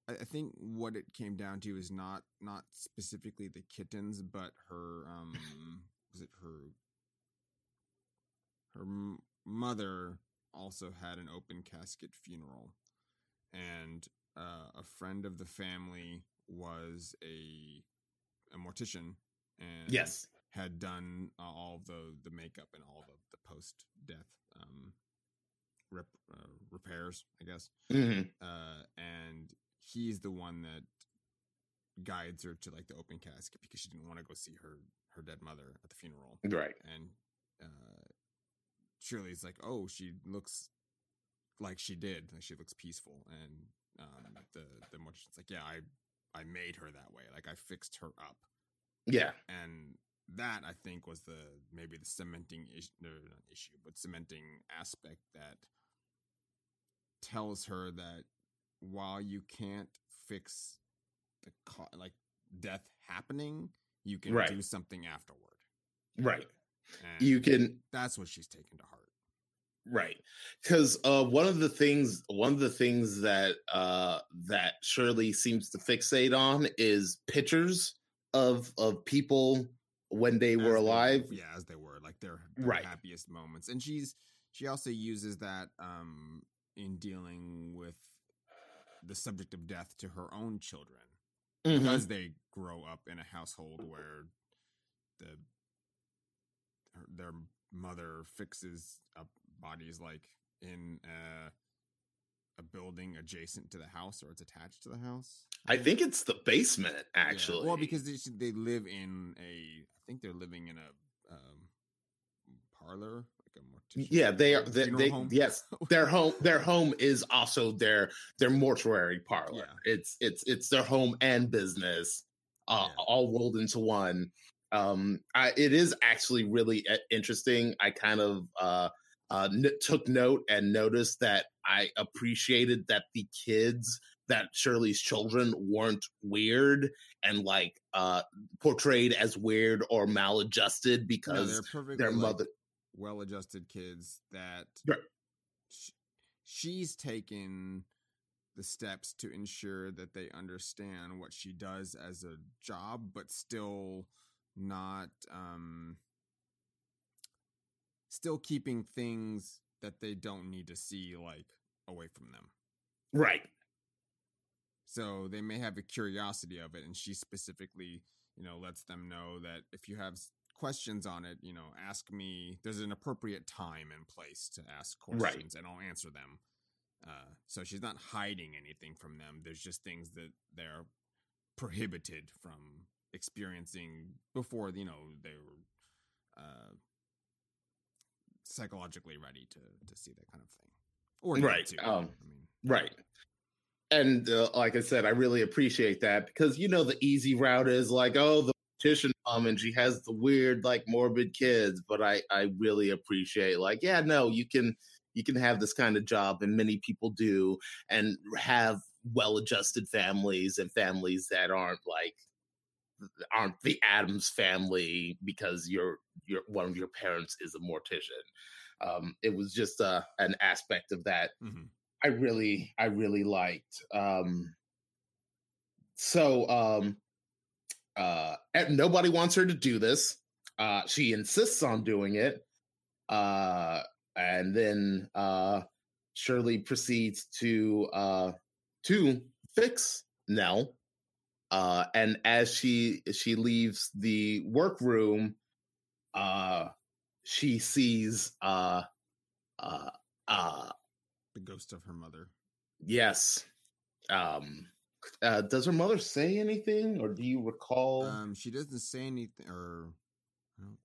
I, think what it came down to is not not specifically the kittens but her um [laughs] was it her her m- mother also had an open casket funeral. And uh, a friend of the family was a a mortician and yes. had done uh, all the the makeup and all the the post death um rep, uh, repairs i guess hmm uh and he's the one that guides her to like the open casket because she didn't want to go see her her dead mother at the funeral. Right. And uh Shirley's like, oh, she looks like she did, like she looks peaceful, and um, the the mortician's like, yeah, I I made her that way, like I fixed her up, yeah. And that I think was the maybe the cementing issue, no, not issue, but cementing aspect that tells her that while you can't fix the co- like death happening, you can Right. do something afterward. right And you can that's what she's taken to heart. right because uh one of the things one of the things that uh that shirley seems to fixate on is pictures of of people when they As were alive yeah, as they were, like their, their Right. happiest moments. And she's she also uses that um in dealing with the subject of death to her own children Mhm. because they grow up in a household where the her, their mother fixes up bodies like in a, a building adjacent to the house or it's attached to the house. i think it's the basement Yeah, actually Well, because they, they live in a, I think they're living in a um, parlor, a mortician. yeah they are they, they home. yes [laughs] their home their home is also their their mortuary parlor Yeah. it's it's it's their home and business uh, Yeah. all rolled into one um I, it is actually really uh, interesting i kind of uh uh n- took note and noticed that i appreciated that the kids that shirley's children weren't weird and like uh portrayed as weird or maladjusted because perfectly their like, mother well-adjusted kids that Right. sh- she's taken the steps to ensure that they understand what she does as a job, but still not um still keeping things that they don't need to see like away from them. right So they may have a curiosity of it, and she specifically, you know, lets them know that if you have questions on it, you know, ask me. There's an appropriate time and place to ask Right. questions, and I'll answer them. Uh, so she's not hiding anything from them. There's just things that they're prohibited from experiencing before, you know, they were uh, psychologically ready to to see that kind of thing, or Right, to. um, I mean, Right. And uh, like I said, I really appreciate that because you know the easy route is like, oh, the petition mom and she has the weird, like morbid kids. But I, I really appreciate like, yeah, no, you can, you can have this kind of job, and many people do, and have well-adjusted families and families that aren't like aren't the Addams family because your your one of your parents is a mortician. Um, it was just uh, an aspect of that mhm. I really, I really liked. Um, so, um, uh, and nobody wants her to do this. Uh, she insists on doing it. Uh, and then uh, Shirley proceeds to uh, to fix Nell. Uh, and as she she leaves the workroom, uh, she sees uh uh uh The ghost of her mother. yes. Um uh does her mother say anything or do you recall Um, she doesn't say anything, or I don't.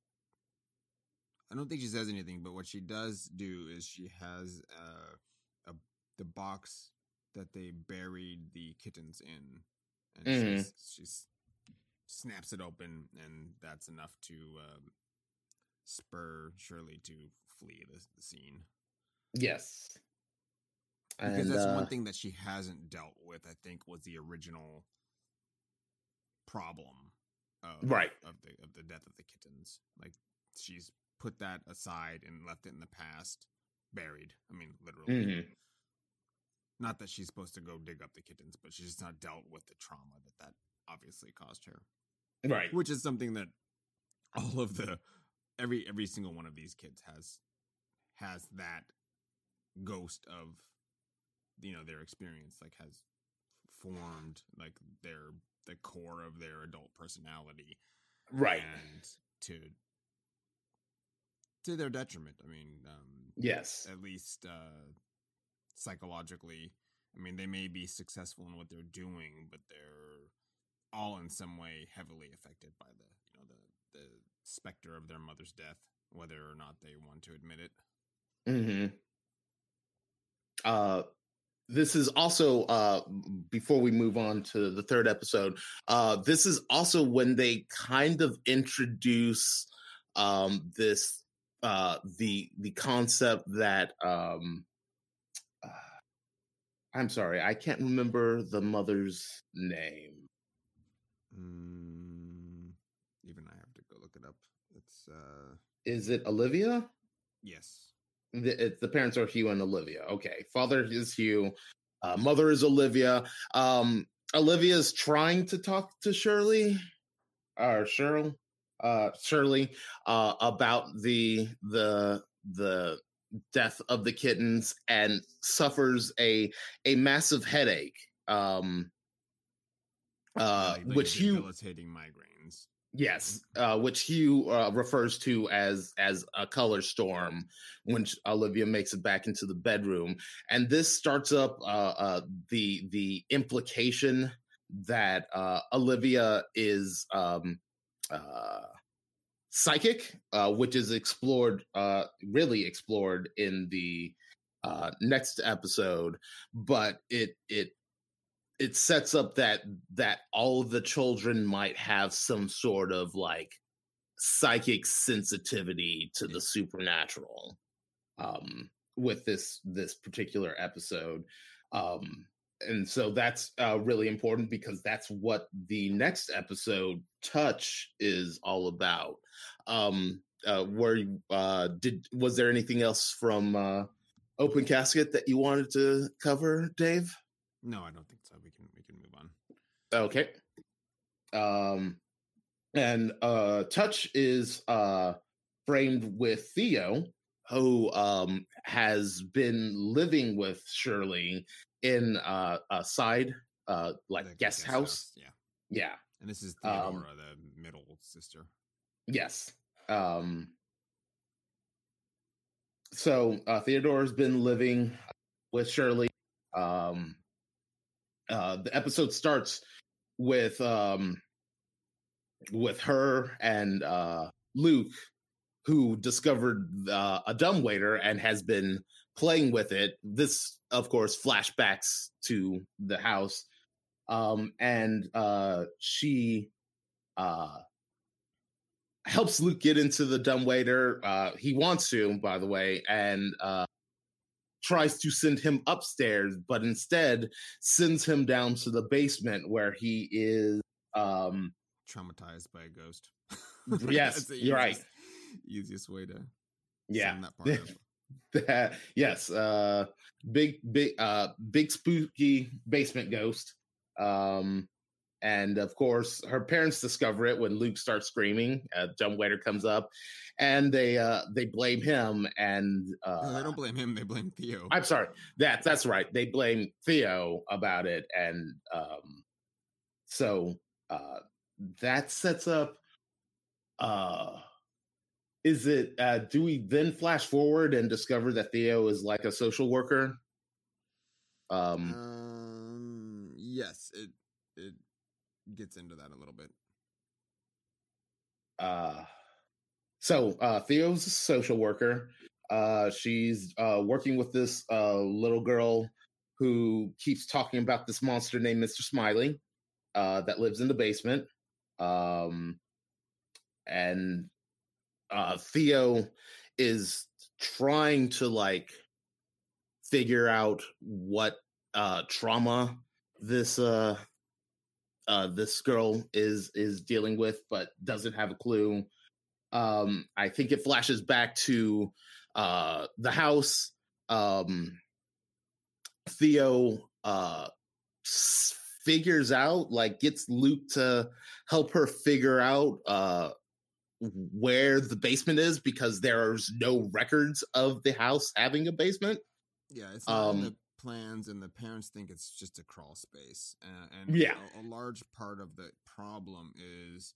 I don't think she says anything. But what she does do is she has uh, a the box that they buried the kittens in, and Mhm. she's, she's snaps it open, and that's enough to um, spur Shirley to flee the, the scene. Yes. Because And, that's uh, one thing that she hasn't dealt with. I think was the original problem, of, Right. Of the of the death of the kittens. Like she's put that aside and left it in the past, buried. I mean, literally. mhm. Not that she's supposed to go dig up the kittens, but she's just not dealt with the trauma that that obviously caused her. Right. Which is something that all of the every every single one of these kids has has that ghost of you know their experience like has formed like their the core of their adult personality Right. and to to their detriment i mean um Yes. at least uh psychologically i mean they may be successful in what they're doing but they're all in some way heavily affected by the you know the the specter of their mother's death whether or not they want to admit it mm-hmm Uh, this is also uh, before we move on to the third episode. Uh, this is also when they kind of introduce um, this uh, the the concept that um, uh, I'm sorry, I can't remember the mother's name. mm, even i have to go look it up it's uh Is it Olivia? yes the, it's the parents are Hugh and Olivia. Okay, father is Hugh, uh, mother is Olivia. Um, Olivia is trying to talk to Shirley, or Cheryl, uh, Shirley, uh, about the the the death of the kittens, and suffers a a massive headache. Um, uh, like- which Hugh debilitating migraines Yes, uh, which Hugh uh, refers to as as a color storm when Olivia makes it back into the bedroom, and this starts up uh, uh, the the implication that uh, Olivia is um, uh, psychic, which is explored uh, really explored in the uh, next episode, but it it it sets up that that all of the children might have some sort of like psychic sensitivity to the supernatural um with this this particular episode um and so that's uh really important because that's what the next episode touch is all about um uh where uh did was there anything else from uh open casket that you wanted to cover dave? No i don't think so we can we can move on Okay. Um and uh touch is uh framed with Theo who um has been living with Shirley in uh a side uh like The guest, house. yeah Yeah. and this is Um, theodora the middle sister Yes. Um so uh Theodora's been living with Shirley. Um uh the episode starts with um with her and uh Luke who discovered uh, a dumbwaiter and has been playing with it. This of course flashbacks to the house. Um and uh she uh helps Luke get into the dumbwaiter. Uh he wants to, by the way, and uh tries to send him upstairs, but instead sends him down to the basement where he is um traumatized by a ghost. [laughs] Yes, you're right. easiest- way to yeah. that [laughs] part that yes uh big big uh big spooky basement ghost. Um and of course her parents discover it when luke starts screaming uh dumbwaiter comes up and they uh they blame him and uh No, they don't blame him they blame theo. I'm sorry. That that's right. They blame theo about it and um so uh that sets up uh is it uh do we then flash forward and discover that Theo is like a social worker? Um, Um, yes, it it gets into that a little bit. uh so uh Theo's a social worker. Uh she's uh working with this uh little girl who keeps talking about this monster named Mr. Smiley uh that lives in the basement. Um and uh Theo is trying to like figure out what uh trauma this uh uh this girl is is dealing with but doesn't have a clue. Um i think it flashes back to uh the house. Um theo uh figures out like gets luke to help her figure out uh where the basement is because there's no records of the house having a basement. Yeah, it's not in Um, the plans, and the parents think it's just a crawl space. Uh, and Yeah. a, a large part of the problem is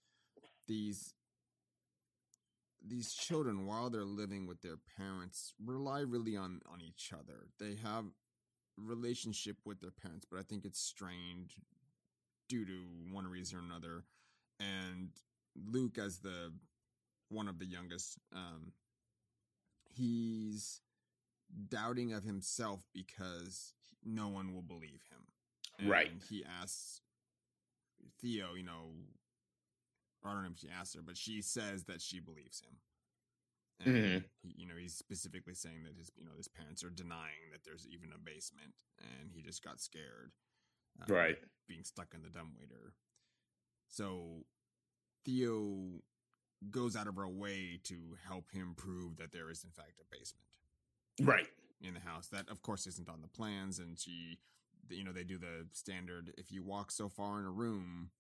these these children, while they're living with their parents, rely really on on each other. They have relationship with their parents, but I think it's strained due to one reason or another. And Luke, as the one of the youngest, um, he's doubting of himself because no one will believe him. Right. And he asks Theo, you know, I don't know if she asked her, but she says that she believes him. And Mhm. he, you know, he's specifically saying that his, you know, his parents are denying that there's even a basement, and he just got scared, uh, Right. Being stuck in the dumbwaiter. So Theo goes out of her way to help him prove that there is in fact a basement right in the house. That of course isn't on the plans, and she, you know, they do the standard. If you walk so far in a room,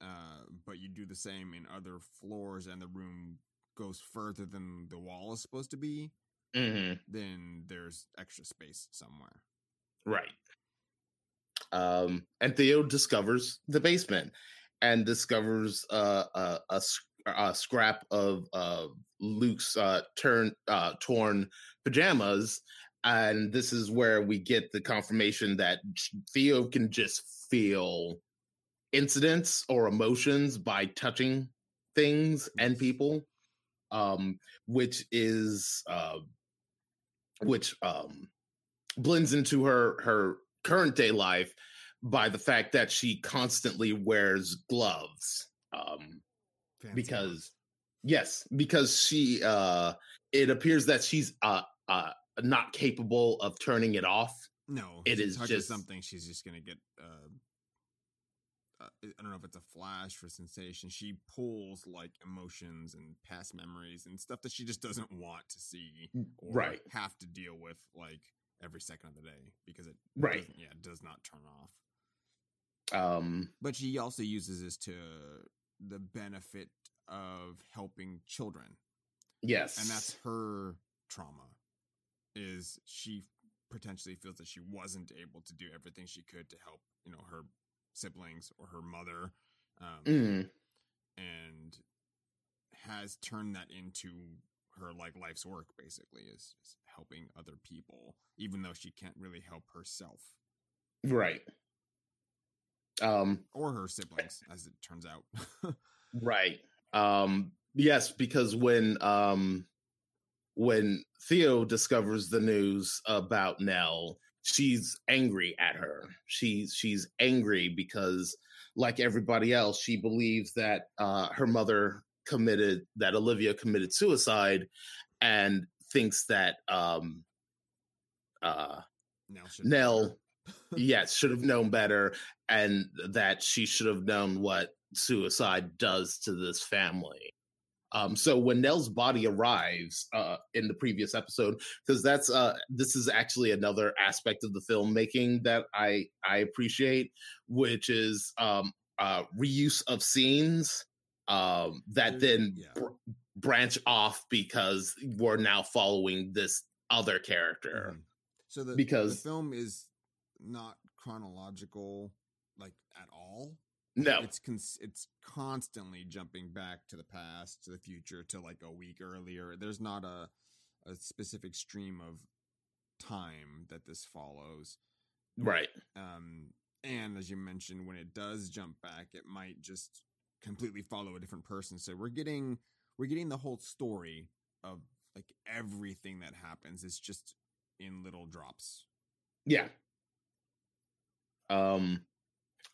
uh, but you do the same in other floors, and the room goes further than the wall is supposed to be, hmm then there's extra space somewhere. Right. Um, and Theo discovers the basement and discovers uh, a, a, a scrap of uh, Luke's uh, turn, uh, torn pajamas. And this is where we get the confirmation that Theo can just feel incidents or emotions by touching things and people, um, which is uh, which um, blends into her her current day life by the fact that she constantly wears gloves um Fancy because yes because she uh it appears that she's uh uh not capable of turning it off no, it is just- something. She's just gonna get. Uh, uh, I don't know if it's a flash for sensation. She pulls like emotions and past memories and stuff that she just doesn't want to see or Right. have to deal with like every second of the day because it Right. yeah it does not turn off um but she also uses this to the benefit of helping children. Yes. And that's her trauma is she potentially feels that she wasn't able to do everything she could to help you know her siblings or her mother um, Mm, and has turned that into her like life's work basically is, is helping other people even though she can't really help herself. Right um or her siblings as it turns out [laughs] Right. Um yes, because when um when Theo discovers the news about Nell, she's angry at her. She's she's angry because like everybody else, she believes that uh her mother committed that Olivia committed suicide and thinks that um uh Nell Nell yes should have known better and that she should have known what suicide does to this family um so when nell's body arrives uh in the previous episode because that's uh this is actually another aspect of the filmmaking that i i appreciate which is um uh reuse of scenes um that then yeah. br- branch off because we're now following this other character Mhm. So the Because- the film is not chronological like at all. No. It's cons- it's constantly jumping back to the past, to the future, to like a week earlier. There's not a a specific stream of time that this follows. Right. Um, and as you mentioned, when it does jump back, it might just completely follow a different person. So we're getting we're getting the whole story of like everything that happens. It's just in little drops. Yeah. Um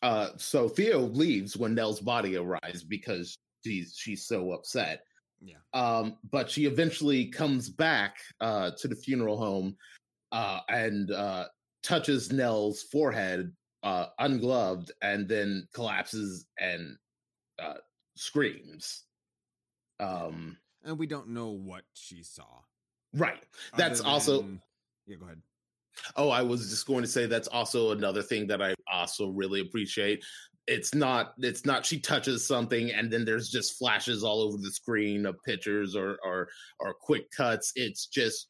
uh so Theo leaves when Nell's body arrives because she's she's so upset. Yeah. Um but she eventually comes back uh to the funeral home uh and uh touches Nell's forehead uh ungloved and then collapses and uh screams. Um And we don't know what she saw. right. That's also than- yeah. Go ahead. Oh, I was just going to say that's also another thing that I also really appreciate. It's not it's not she touches something and then there's just flashes all over the screen of pictures or or or quick cuts. It's just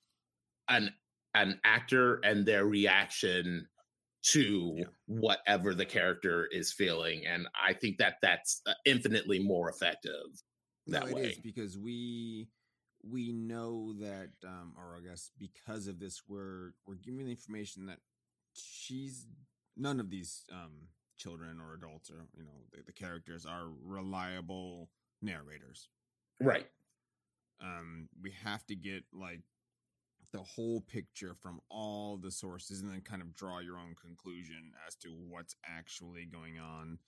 an an actor and their reaction to Yeah. whatever the character is feeling and I think that that's uh, infinitely more effective No, that it way. is because we we know that, um, or I guess because of this, we're we're giving the information that she's none of these um, children or adults or you know the, the characters are reliable narrators. Right. Um, we have to get like the whole picture from all the sources and then kind of draw your own conclusion as to what's actually going on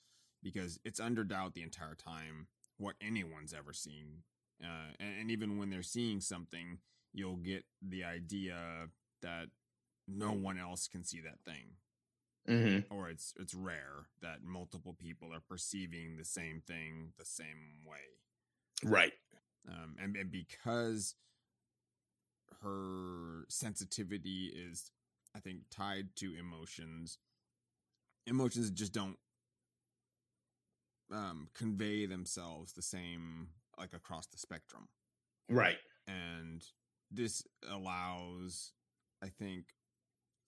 because it's under doubt the entire time what anyone's ever seen uh, and, and even when they're seeing something you'll get the idea that no one else can see that thing Mhm. or it's it's rare that multiple people are perceiving the same thing the same way Right. um, and, and because her sensitivity is i think tied to emotions emotions just don't um, convey themselves the same like across the spectrum Right. and this allows i think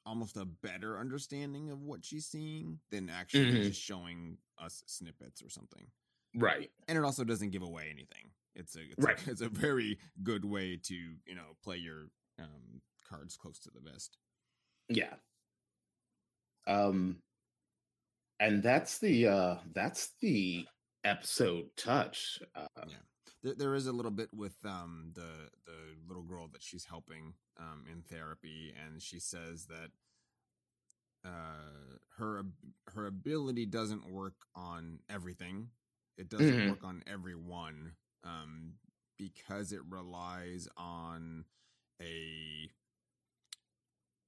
almost a better understanding of what she's seeing than actually Mhm. just showing us snippets or something Right. and it also doesn't give away anything. It's a it's, Right. a it's a very good way to you know play your um, cards close to the vest. Yeah. Um and that's the uh that's the episode touch. Uh Yeah. There, there is a little bit with um, the the little girl that she's helping um, in therapy, and she says that uh, her her ability doesn't work on everything. It doesn't Mhm. work on everyone um, because it relies on a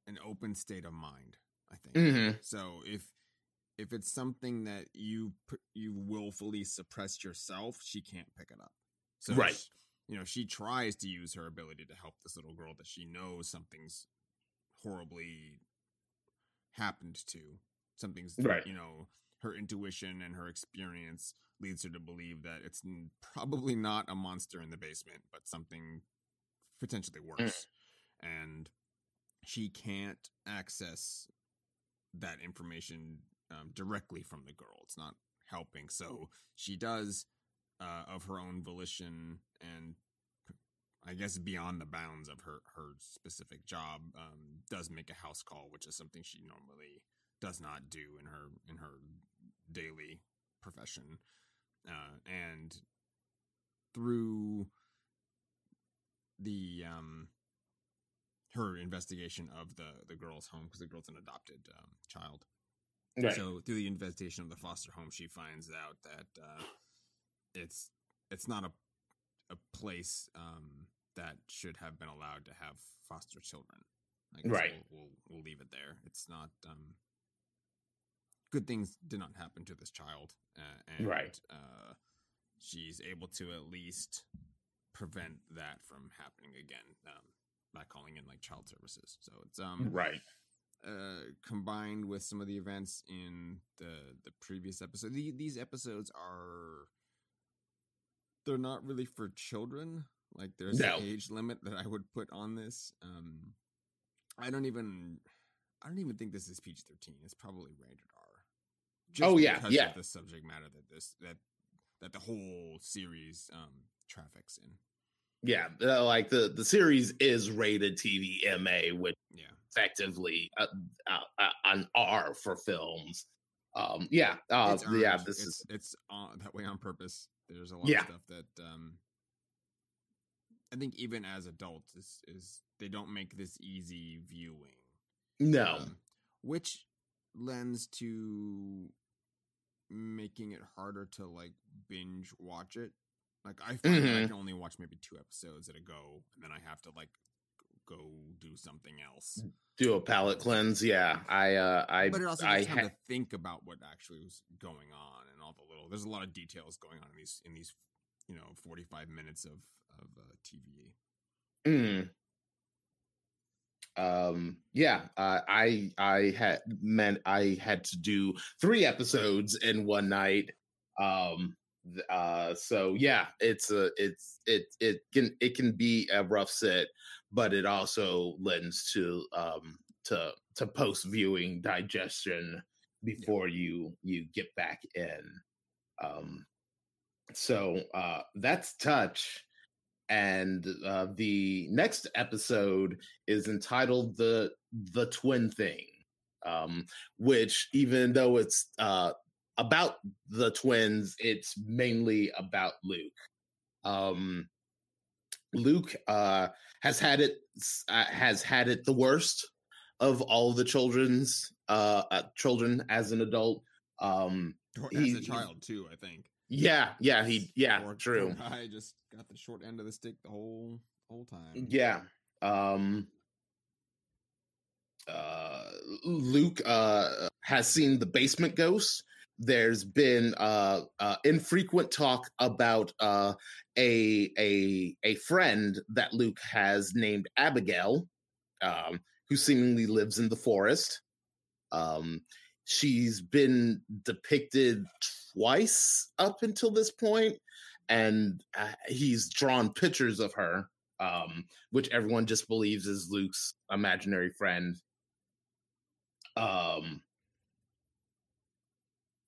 an open state of mind. I think. mhm, So if if it's something that you you willfully suppress yourself, she can't pick it up. So Right. sh- you know, she tries to use her ability to help this little girl that she knows something's horribly happened to. Something's Right. you know, her intuition and her experience leads her to believe that it's probably not a monster in the basement, but something potentially worse. And she can't access that information um, directly from the girl. It's not helping. So she does, uh, of her own volition and I guess beyond the bounds of her, her specific job, um, does make a house call, which is something she normally does not do in her in her daily profession. Uh, and through the um, her investigation of the the girl's home because the girl's an adopted um, child. Right. So through the investigation of the foster home, she finds out that uh, it's it's not a a place um, that should have been allowed to have foster children. I guess Right. We'll, we'll we'll leave it there. It's not. Um, good things did not happen to this child, uh, and Right. uh, she's able to at least prevent that from happening again um, by calling in like child services. So it's um right. uh, combined with some of the events in the the previous episode. The, these episodes are they're not really for children. Like there's No. an age limit that I would put on this. Um, I don't even I don't even think this is PG thirteen. It's probably rated R. just Oh, yeah, because yeah. of the subject matter that this that that the whole series um traffics in. Yeah, uh, like the the series is rated TV MA, which Yeah. effectively uh, uh, uh, an R for films. Um, yeah, uh, yeah. This it's, is it's on that way on purpose. There's a lot Yeah. of stuff that um I think even as adults is is they don't make this easy viewing. no, um, which lends to making it harder to like binge watch it. Like I find that I can only watch maybe two episodes at a go, and then I have to like go do something else. do a palate cleanse. Yeah, I, uh, I, But it also I time to think about what actually was going on and all the little. There's a lot of details going on in these in these you know 45 minutes of of uh, TV. Mm. Um. Yeah. Uh, I I had meant I had to do three episodes in one night. Um. Uh. So yeah, it's a it's it it can it can be a rough set, but it also lends to um to to post viewing digestion before you you get back in. Um. So uh, that's touch and uh, the next episode is entitled the the twin thing um which even though it's uh about the twins it's mainly about luke um luke uh has had it uh, has had it the worst of all the children's uh, uh children as an adult um Or He- as a child too, I think. yeah yeah he yeah Poor- true I just got the short end of the stick the whole whole time. Yeah. Um uh Luke uh has seen the basement ghost. There's been uh, uh infrequent talk about uh a a a friend that Luke has named Abigail, um, who seemingly lives in the forest. Um she's been depicted twice up until this point and uh, he's drawn pictures of her um, which everyone just believes is Luke's imaginary friend. Um,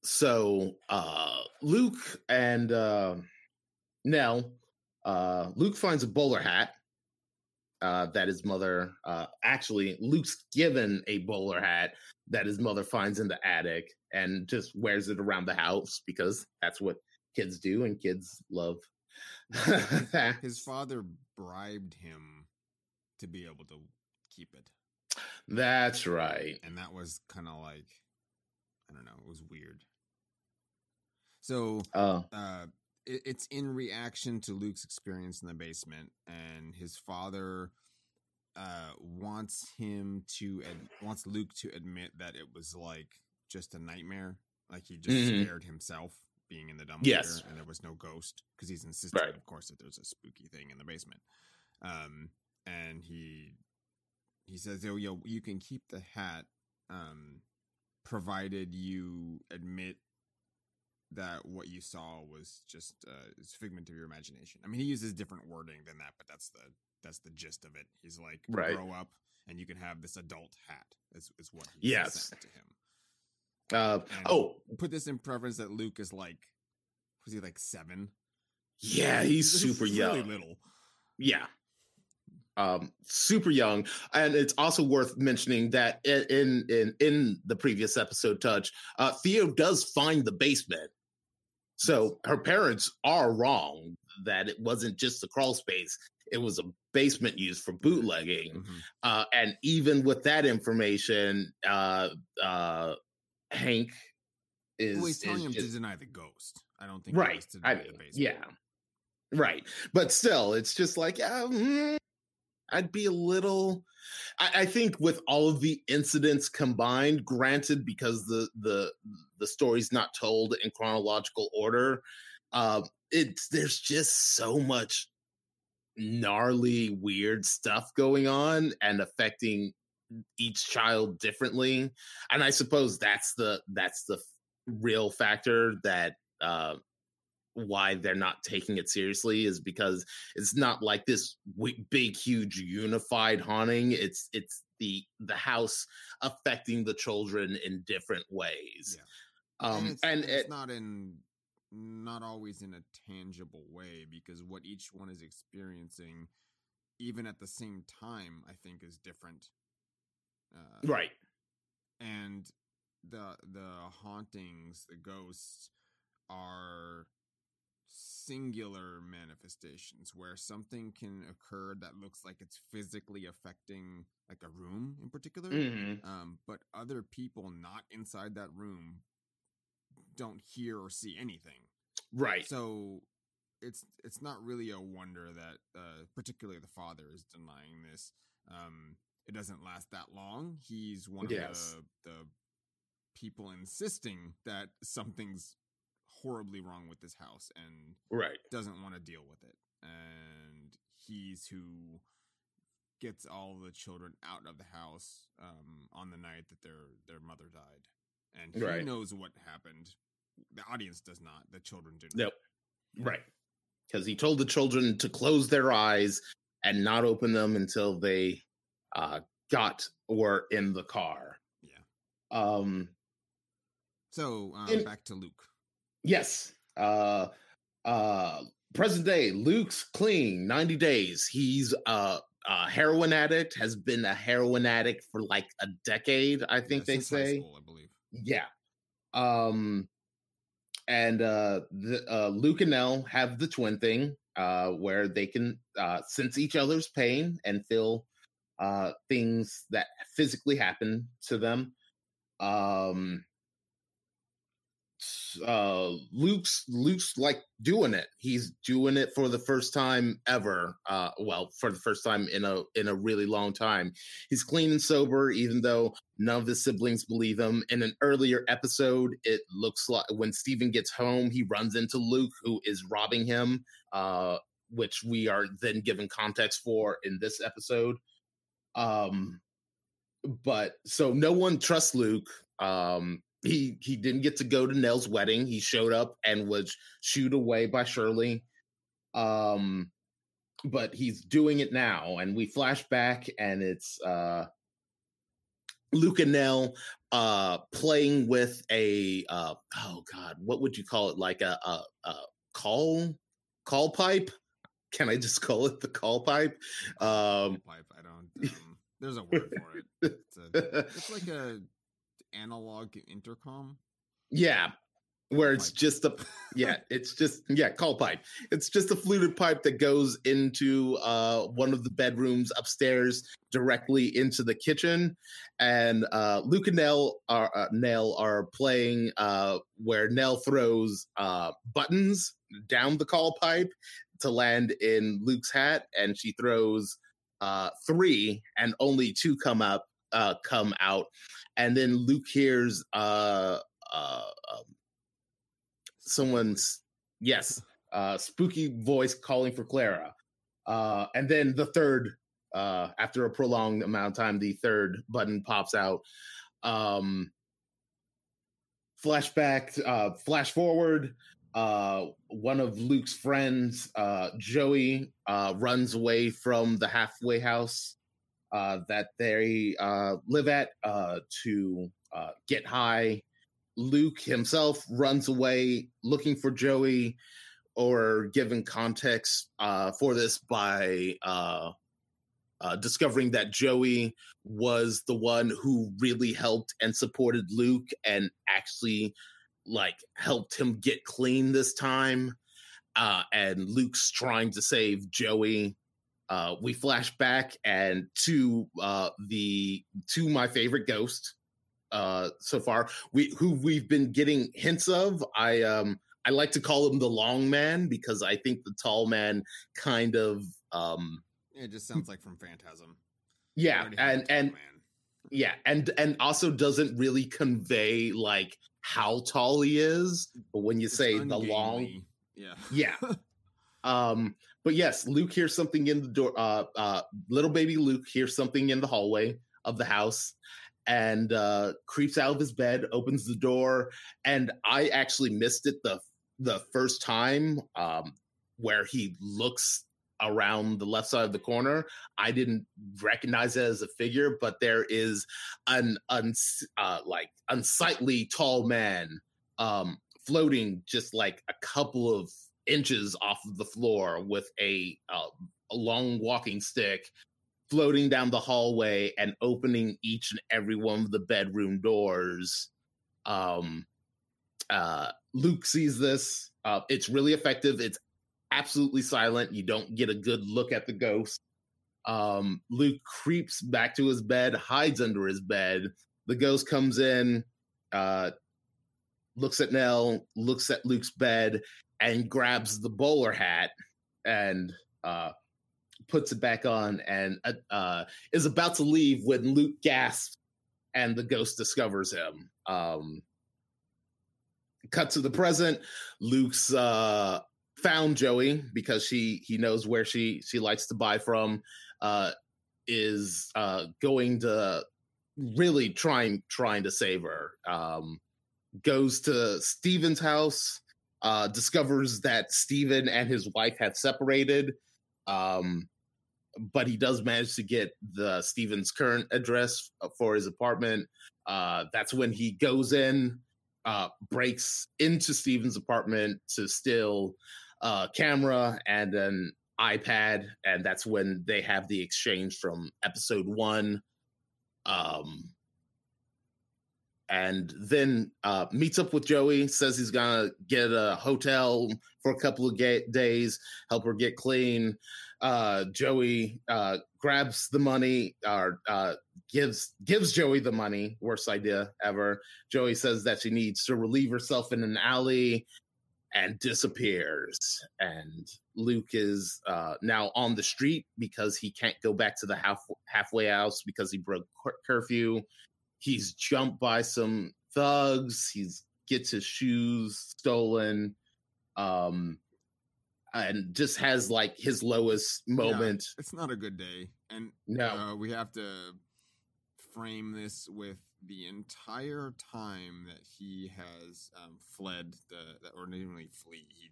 so uh, Luke and uh, Nell, uh, Luke finds a bowler hat uh, that his mother, uh, actually, Luke's given a bowler hat that his mother finds in the attic and just wears it around the house because that's what kids do and kids love. [laughs] His father bribed him to be able to keep it. That's right. and that was kind of like I don't know, it was weird. So Uh, uh, it, it's in reaction to Luke's experience in the basement, and his father uh, wants him to ad- wants Luke to admit that it was like just a nightmare, like he just Mhm. scared himself being in the dumbwaiter, Yes. and there was no ghost because he's insisting, Right. of course, that there's a spooky thing in the basement. Um, and he he says, "Oh, yo, you can keep the hat, um, provided you admit that what you saw was just uh, figment of your imagination." I mean, he uses different wording than that, but that's the that's the gist of it. He's like, Right. "Grow up, and you can have this adult hat." Is is what he Yes. sent to him. uh, And oh, put this in preference that Luke is like, was he like seven? yeah, he's super really young. little. Yeah. Um, super young, and it's also worth mentioning that in in in the previous episode, touch uh, Theo does find the basement, so her parents are wrong that it wasn't just the crawl space; it was a basement used for bootlegging. Mhm. Uh, and even with that information, uh, uh, Hank is, Well, he's telling is him just- to deny the ghost. I don't think right. I mean, basement. yeah, right. But still, it's just like um, I'd be a little. I, I think with all of the incidents combined, granted, because the the the story's not told in chronological order, uh, it's there's just so much gnarly, weird stuff going on and affecting each child differently. And I suppose that's the that's the real factor that uh why they're not taking it seriously is because it's not like this w- big huge unified haunting. It's it's the the house affecting the children in different ways. And Um, it's, and and it's it, not in not always in a tangible way because what each one is experiencing even at the same time i think is different uh, right, and the the hauntings the ghosts are singular manifestations where something can occur that looks like it's physically affecting like a room in particular Mhm. um, but other people not inside that room don't hear or see anything right, so it's it's not really a wonder that uh, particularly the father is denying this um, it doesn't last that long he's one Yes. of the, the people insisting that something's horribly wrong with this house and right, doesn't want to deal with it and he's who gets all the children out of the house um, on the night that their their mother died and he Right. knows what happened the audience does not the children do not Nope. right. Because he told the children to close their eyes and not open them until they uh, got or in the car. Yeah. Um. so um, In- back to luke Yes. Uh. Uh. Present day, Luke's clean, 90 days. He's uh, a heroin addict, has been a heroin addict for like a decade, I think Yeah, they say. school, i believe Yeah. Um and uh the uh Luke and Nell have the twin thing uh where they can uh sense each other's pain and feel uh things that physically happen to them. Um uh Luke's Luke's like doing it. He's doing it for the first time ever. Uh well, for the first time in a in a really long time. He's clean and sober even though none of his siblings believe him. In an earlier episode, it looks like when Steven gets home, he runs into Luke who is robbing him, uh which we are then given context for in this episode. Um but so no one trusts Luke. Um he he didn't get to go to Nell's wedding. He showed up and was shooed away by Shirley. Um but he's doing it now and we flash back and it's uh Luke and Nell uh playing with a uh oh god, what would you call it? Like a a, a call call pipe? Can I just call it the call pipe? Um pipe i don't um, there's a word for it it's, a, it's like a analog intercom yeah, where it's Pipe. just a yeah, it's just yeah, call pipe. It's just a fluted pipe that goes into uh one of the bedrooms upstairs directly into the kitchen. And uh Luke and Nell are uh, Nell are playing uh where Nell throws uh buttons down the call pipe to land in Luke's hat and she throws uh three and only two come up uh come out. And then Luke hears uh uh um, someone's yes uh spooky voice calling for clara. Uh and then the third uh after a prolonged amount of time the third button pops out. Um flashback uh flash forward uh one of luke's friends uh joey uh runs away from the halfway house that they uh live at uh to uh get high Luke himself runs away looking for Joey, or given context uh, for this by uh, uh, discovering that Joey was the one who really helped and supported Luke and actually like helped him get clean this time. Uh, and Luke's trying to save Joey. Uh, we flash back and to uh, the to my favorite ghost, uh so far we who we've been getting hints of. I um i like to call him the long man because i think the tall man kind of um it just sounds like from phantasm. Yeah and and man. yeah and and also doesn't really convey like how tall he is but when you It's say the long yeah. Yeah. [laughs] Um but yes luke hears something in the door uh uh little baby luke hears something in the hallway of the house and uh creeps out of his bed opens the door and i actually missed it the the first time um where he looks around the left side of the corner. I didn't recognize it as a figure but there is an uh like unsightly tall man um, floating just like a couple of inches off of the floor with a, uh, a long walking stick floating down the hallway and opening each and every one of the bedroom doors. Um, uh, Luke sees this. Uh, it's really effective. It's absolutely silent. You don't get a good look at the ghost. Um, Luke creeps back to his bed, hides under his bed. The ghost comes in, uh, looks at Nell, looks at Luke's bed, and grabs the bowler hat and uh, puts it back on and uh, uh, is about to leave when Luke gasps and the ghost discovers him. Um, cut to the present. Luke's uh, found Joey because she he knows where she she likes to buy from. Uh, is uh, going to really trying trying to save her. Um, goes to Steven's house. Uh, discovers that Steven and his wife have separated. Um, but he does manage to get the Steven's current address for his apartment. Uh, that's when he goes in, uh, breaks into Steven's apartment to steal a camera and an iPad, and that's when they have the exchange from episode one. Um, and then uh, meets up with Joey. Says he's gonna get a hotel for a couple of ga- days, help her get clean. Uh, Joey uh, grabs the money or uh, gives gives Joey the money. Worst idea ever. Joey says that she needs to relieve herself in an alley and disappears. And Luke is uh, now on the street because he can't go back to the half halfway house because he broke cur- curfew. He's jumped by some thugs. He's gets his shoes stolen. Um, and just has like his lowest moment. Yeah, it's not a good day, and no, uh, we have to frame this with the entire time that he has um, fled the, or didn't really flee. He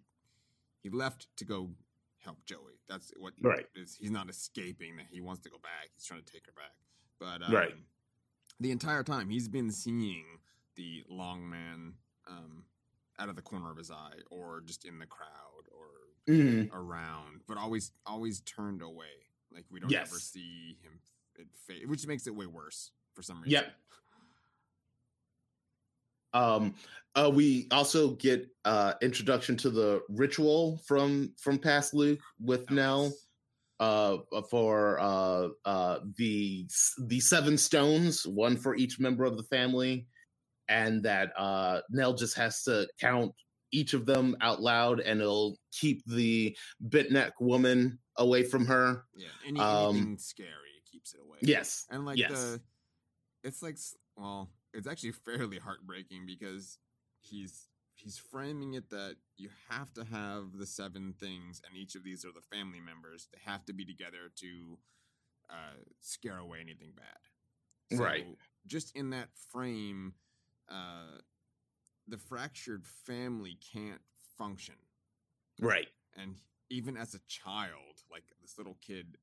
he left to go help Joey. That's what right. Is, he's not escaping. That he wants to go back. He's trying to take her back. But um, right, the entire time he's been seeing the long man um, out of the corner of his eye, or just in the crowd, or mm-hmm. around, but always always turned away. Like we don't yes. ever see him it fade, which makes it way worse for some reason. Yep. Um, uh, we also get uh, introduction to the ritual from from past Luke with oh, Nell uh, for uh, uh, the the seven stones, one for each member of the family, and that uh, Nell just has to count each of them out loud and it'll keep the bent neck woman away from her. Yeah, Any, anything um, scary keeps it away. Yes, and like yes. the, it's like well, it's actually [laughs] fairly heartbreaking because he's he's framing it that you have to have the seven things, and each of these are the family members. They have to be together to uh, scare away anything bad. So right. Just in that frame, uh, the fractured family can't function. Right. And even as a child, like this little kid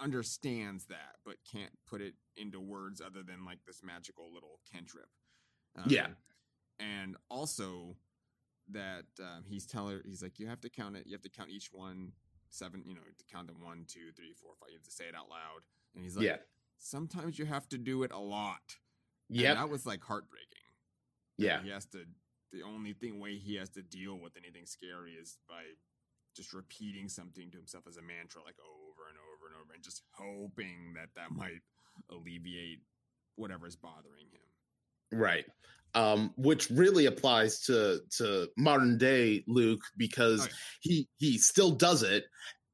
understands that, but can't put it into words other than like this magical little cantrip. Um, yeah. And also that um, he's telling her, he's like, you have to count it. You have to count each one seven, you know, to count them one, two, three, four, five. You have to say it out loud. And he's like, yeah. sometimes you have to do it a lot. Yeah. That was like heartbreaking. Yeah. He has to the only thing way he has to deal with anything scary is by just repeating something to himself as a mantra like over and over and over and just hoping that that might alleviate whatever's bothering him. Right. Um, which really applies to to modern day Luke because he he still does it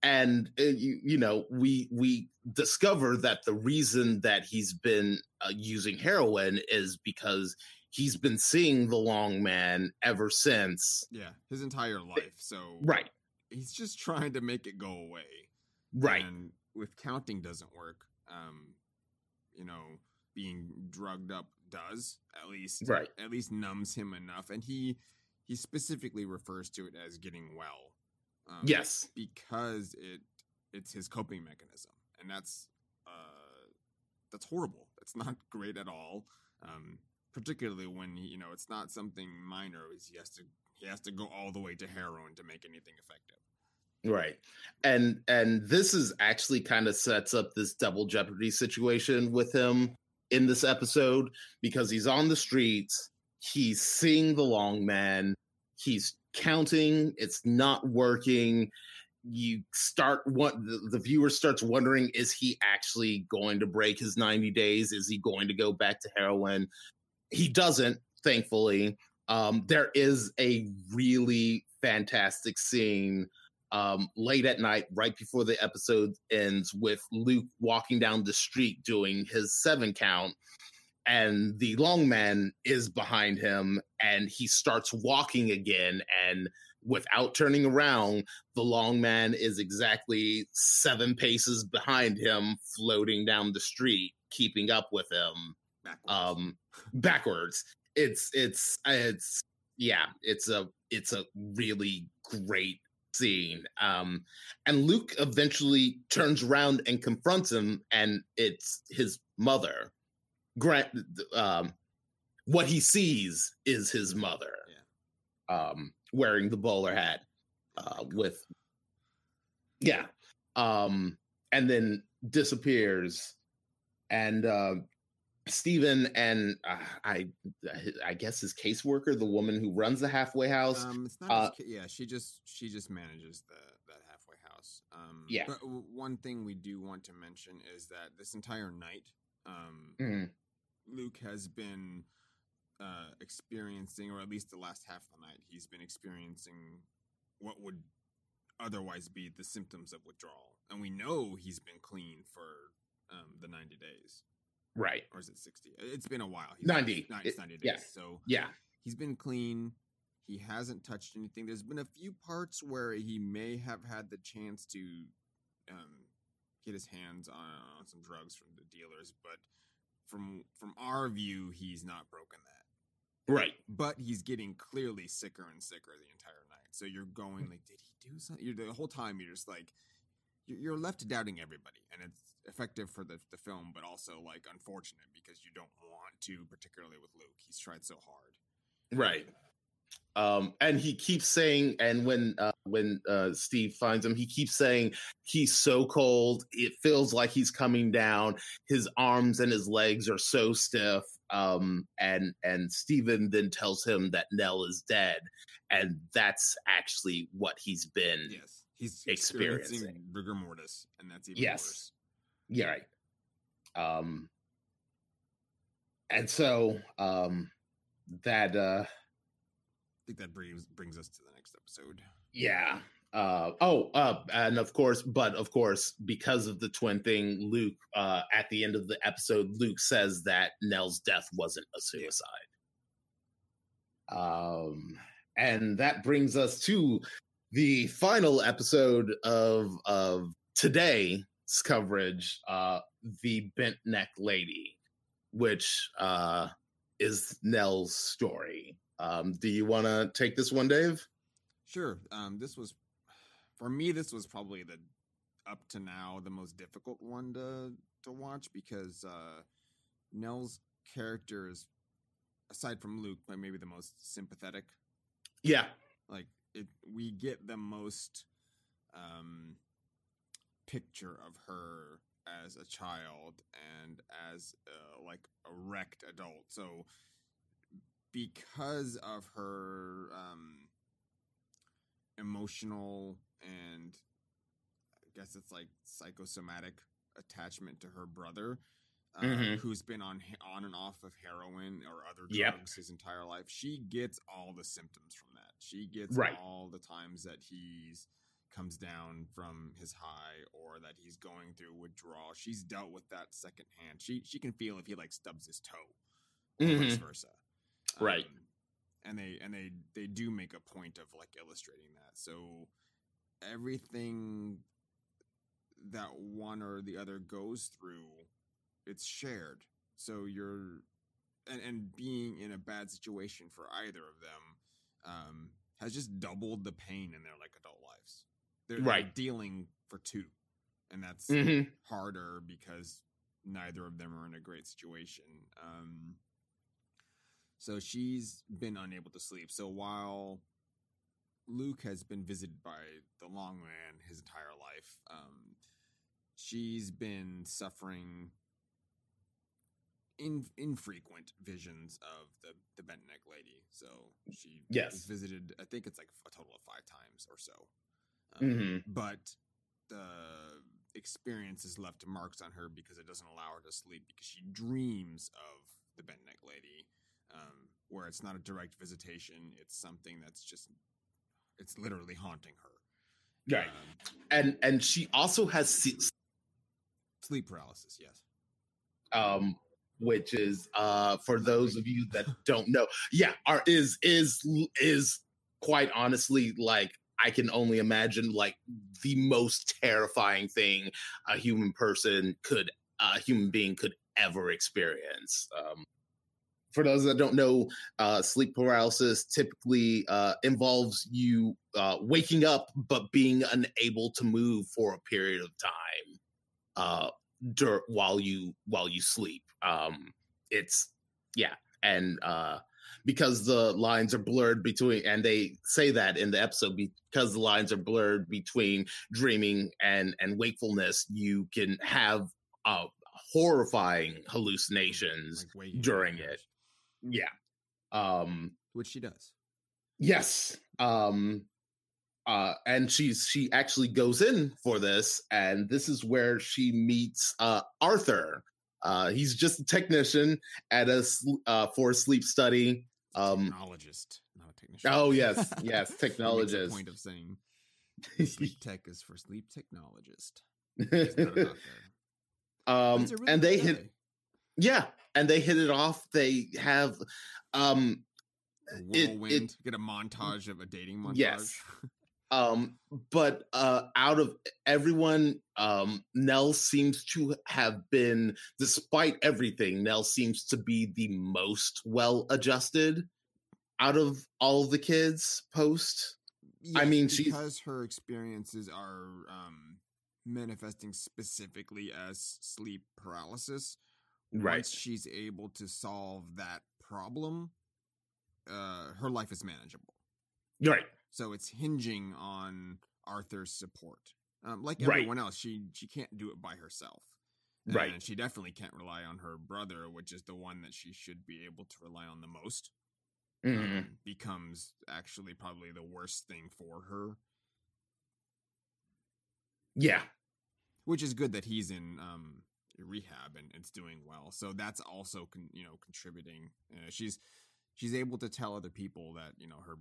and uh, you, you know we we discover that the reason that he's been uh, using heroin is because he's been seeing the long man ever since. Yeah, his entire life. So right, he's just trying to make it go away. Right, and with counting doesn't work. Um, you know, being drugged up does at least right at least numbs him enough, and he he specifically refers to it as getting well. Um, yes, because it it's his coping mechanism, and that's uh that's horrible. It's [laughs] not great at all. Um, particularly when you know it's not something minor. He has to he has to go all the way to heroin to make anything effective. Right. And and this is actually kind of sets up this double jeopardy situation with him in this episode because he's on the streets, he's seeing the long man, he's counting, it's not working. You start what the, the viewer starts wondering is he actually going to break his 90 days? Is he going to go back to heroin? He doesn't, thankfully. Um, there is a really fantastic scene um, late at night, right before the episode ends, with Luke walking down the street doing his seven count. And the long man is behind him, and he starts walking again. And without turning around, the long man is exactly seven paces behind him, floating down the street, keeping up with him backwards. um backwards it's it's it's yeah it's a it's a really great scene. Um, and Luke eventually turns around and confronts him, and it's his mother. Grant, um, what he sees is his mother, yeah. um, wearing the bowler hat, uh, with, yeah, um, and then disappears, and uh, Steven and uh, I, I guess his caseworker, the woman who runs the halfway house. Um, it's not. Uh, yeah, she just she just manages the that halfway house. Um, yeah. But one thing we do want to mention is that this entire night, um, mm-hmm. Luke has been uh, experiencing, or at least the last half of the night, he's been experiencing what would otherwise be the symptoms of withdrawal, and we know he's been clean for um, the ninety days. Right. Or is it 60? It's been a while. He's 90. 90, it, 90 days. Yeah. So yeah, he's been clean. He hasn't touched anything. There's been a few parts where he may have had the chance to um, get his hands on, on some drugs from the dealers, but from from our view, he's not broken that. Right. But he's getting clearly sicker and sicker the entire night. So you're going like, did he do something? You're, the whole time you're just like, you're left doubting everybody, and it's effective for the, the film, but also like unfortunate because you don't want to, particularly with Luke. He's tried so hard. Right. Um, and he keeps saying, and when uh, when uh, Steve finds him, he keeps saying he's so cold. It feels like he's coming down. His arms and his legs are so stiff. Um, and and Steven then tells him that Nell is dead, and that's actually what he's been. Yes, he's experiencing, experiencing rigor mortis, and that's even yes. worse. Yeah, right. Um, and so um, that uh, I think that brings brings us to the next episode. Yeah. Uh, oh, uh, and of course, but of course, because of the twin thing, Luke, uh, at the end of the episode, Luke says that Nell's death wasn't a suicide. Um, and that brings us to the final episode of of today, coverage, uh, the bent neck lady, which uh, is Nell's story. Um, do you want to take this one, Dave? Sure. Um, this was for me. This was probably the up to now the most difficult one to to watch because uh, Nell's character is, aside from Luke, maybe the most sympathetic. Yeah, like it. We get the most um, picture of her as a child and as uh, like a wrecked adult. So because of her um, emotional and I guess it's like psychosomatic attachment to her brother, uh, mm-hmm. who's been on on and off of heroin or other drugs yep. his entire life. She gets all the symptoms from that. She gets right. all the times that he's comes down from his high or that he's going through withdrawal. She's dealt with that secondhand. She she can feel if he like stubs his toe, mm-hmm. vice versa. Right. Um, and they and they they do make a point of like illustrating that. So everything that one or the other goes through, it's shared. So you're and, and being in a bad situation for either of them um, has just doubled the pain in their like adult. They're, right. They're dealing for two, and that's mm-hmm. harder because neither of them are in a great situation. Um, So she's been unable to sleep. So while Luke has been visited by the Long Man his entire life, um, she's been suffering in, infrequent visions of the the bent neck lady. So she Yes. visited. I think it's like a total of five times or so. Mhm. But the experience has left marks on her because it doesn't allow her to sleep because she dreams of the bent neck lady, um, where it's not a direct visitation. It's something that's just it's literally haunting her. Right. Um, And and she also has sleep paralysis. Yes. um which is uh for those of you that [laughs] don't know yeah are is is is quite honestly like i can only imagine like the most terrifying thing a human person could a human being could ever experience um. For those that don't know uh sleep paralysis typically uh involves you uh waking up but being unable to move for a period of time uh dur- while you while you sleep um it's yeah and uh because the lines are blurred between and they say that in the episode because the lines are blurred between dreaming and and wakefulness you can have uh horrifying hallucinations Like during it yeah um which she does. Yes. Um uh and she's she actually goes in for this and this is where she meets uh Arthur. Uh he's just a technician at a uh for a sleep study. Um technologist, not a technician. oh yes, [laughs] yes, [laughs] He makes a technologist. point of saying [laughs] sleep tech is for sleep technologist. He's not a doctor. um really and they hit yeah, and they hit it off. They have um A it- whirlwind. Get a montage of a dating montage. Yes. Um but uh out of everyone um nell seems to have been despite everything nell seems to be the most well adjusted out of all the kids post I Yes, mean, she's- because her experiences are um, manifesting specifically as sleep paralysis. Right. Once she's able to solve that problem, uh, her life is manageable. right So it's hinging on Arthur's support. Um, like Right. everyone else, she she can't do it by herself. Right. And she definitely can't rely on her brother, which is the one that she should be able to rely on the most. Mhm. Um, becomes actually probably the worst thing for her. yeah Which is good that he's in um, rehab and it's doing well. So that's also con- you know contributing. Uh, she's she's able to tell other people that you know her.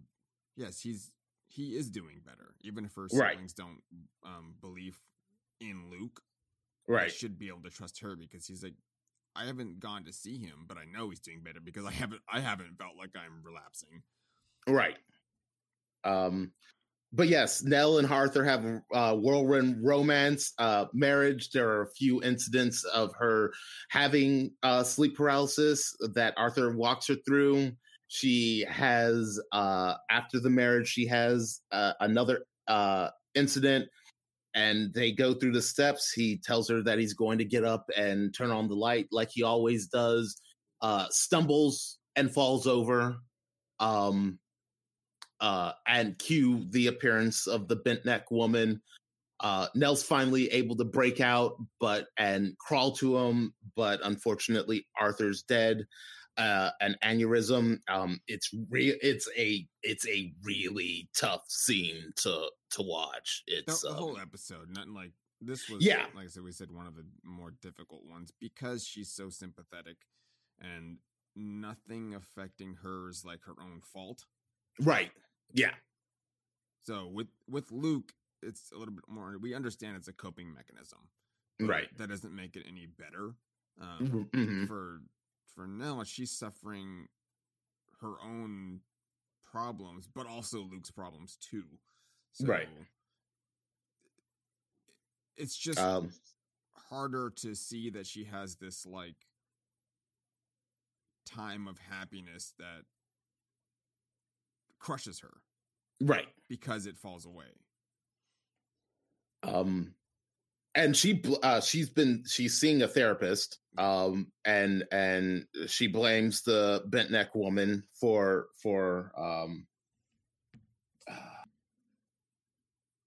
Yes, he's he is doing better, even if her Right. siblings don't um, believe in Luke. right should be able to trust her because he's like, I haven't gone to see him, but I know he's doing better because I haven't I haven't felt like I'm relapsing. right um but yes nell and arthur have a uh, whirlwind romance uh marriage there are a few incidents of her having uh sleep paralysis that arthur walks her through she has uh after the marriage she has uh, another uh incident and they go through the steps. He tells her that he's going to get up and turn on the light like he always does uh stumbles and falls over um uh and cue the appearance of the bent neck woman. Uh nell's finally able to break out but and crawl to him but unfortunately arthur's dead uh an aneurysm um it's real it's a it's a really tough scene to to watch it's the um, whole episode, nothing like this was. Yeah. like I said, we said one of the more difficult ones because she's so sympathetic, and nothing affecting her is like her own fault. right yeah So with with Luke, it's a little bit more. We understand it's a coping mechanism, right That doesn't make it any better. Um, Mhm. for for Nella, she's suffering her own problems, but also Luke's problems too. So Right. It's just um harder to see that she has this like time of happiness that crushes her right because it falls away. um and she uh, she's been she's seeing a therapist um and and she blames the bent neck woman for for um [sighs]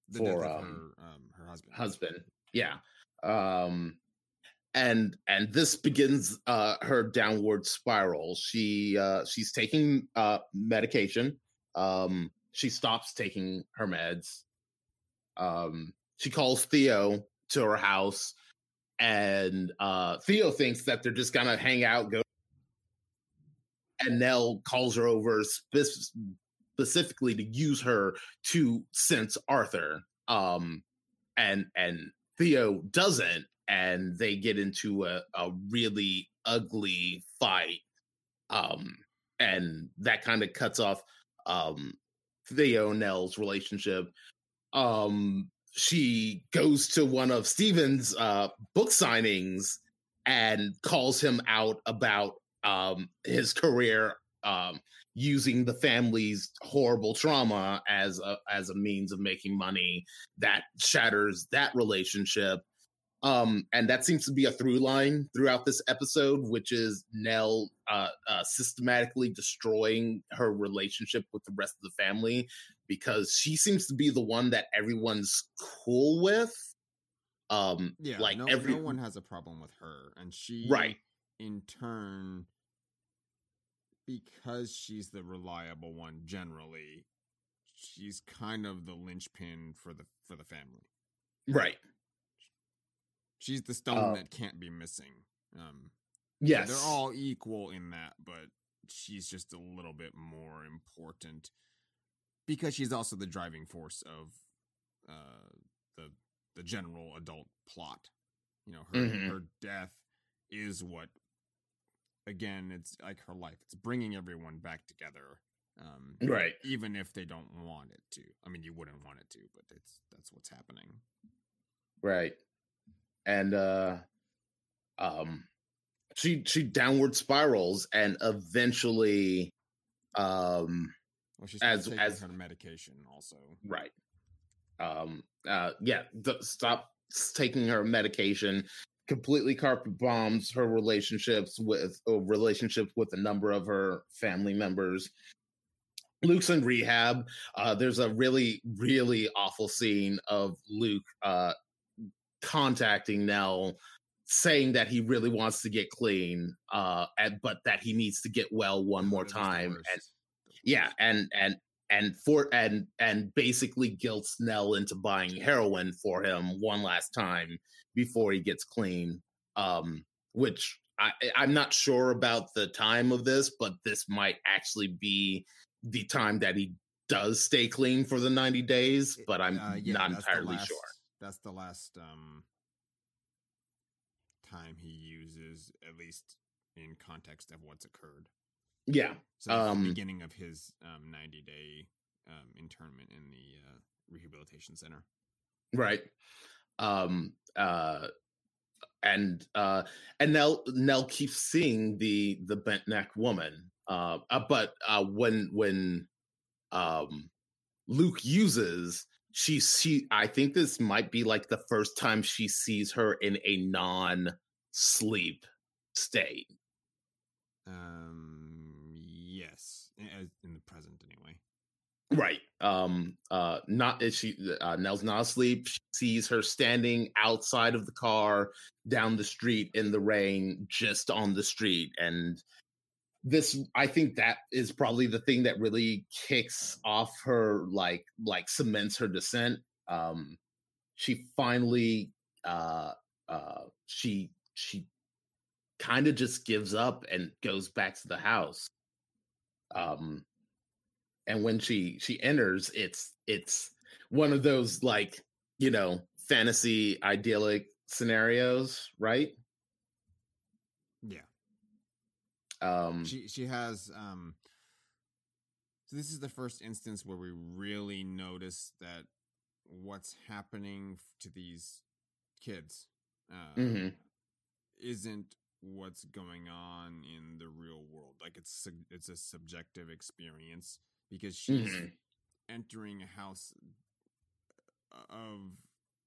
The For, um, her, um, her husband. husband yeah. Um and and this begins uh her downward spiral. She uh she's taking uh medication. Um she stops taking her meds. Um she calls theo to her house and uh theo thinks that they're just gonna hang out go and nell calls her over spe- specifically to use her to sense arthur um and and Theo doesn't, and they get into a, a really ugly fight. Um, and that kind of cuts off um Theo and Nell's relationship. Um, she goes to one of Steven's uh book signings and calls him out about um his career um using the family's horrible trauma as a as a means of making money that shatters that relationship. Um and that seems to be a through line throughout this episode which is nell uh, uh systematically destroying her relationship with the rest of the family because she seems to be the one that everyone's cool with um Yeah, like no, every no one has a problem with her, and she, Right. in turn, because she's the reliable one generally, she's kind of the linchpin for the for the family. right She's the stone Uh, that can't be missing. Um, yes they're all equal in that, but she's just a little bit more important because she's also the driving force of uh, the the general adult plot. You know, her Mhm. her death is what. Again, it's like her life. It's bringing everyone back together, um, right even if they don't want it to. I mean, you wouldn't want it to, but it's that's what's happening. right and uh um she she downward spirals and eventually um Well, she's As- as- her medication also. right um uh yeah th- stop taking her medication completely carpet bombs her relationships with uh, relationships with a number of her family members luke's in rehab uh there's a really really awful scene of luke uh contacting nell saying that he really wants to get clean uh and, but that he needs to get well one more Those are the time and. Yeah and and and for and and basically guilts nell into buying heroin for him one last time before he gets clean um which i i'm not sure about the time of this but this might actually be the time that he does stay clean for the 90 days but i'm Uh, yeah, not entirely last- sure That's the last um time he uses, at least in context of what's occurred. Yeah So Um, the beginning of his um, 90 day um, internment in the uh, rehabilitation center. right um uh and uh and nell nell keeps seeing the the bent neck woman uh, uh but uh when when um luke uses she see i think this might be like the first time she sees her in a non sleep state Um, as- in the present anyway. Right. Um. Uh. Not she. Uh, Nell's not asleep. She sees her standing outside of the car, down the street in the rain, just on the street, and this. I think that is probably the thing that really kicks off her, like, like cements her descent. Um. She finally. Uh. Uh. She. She. Kind of just gives up and goes back to the house. Um and when she she enters it's it's one of those like you know fantasy idyllic scenarios right Yeah. um she she has um so this is the first instance where we really notice that what's happening to these kids uh, mhm, isn't what's going on in the real world like it's it's a subjective experience because she's mhm, entering a house of of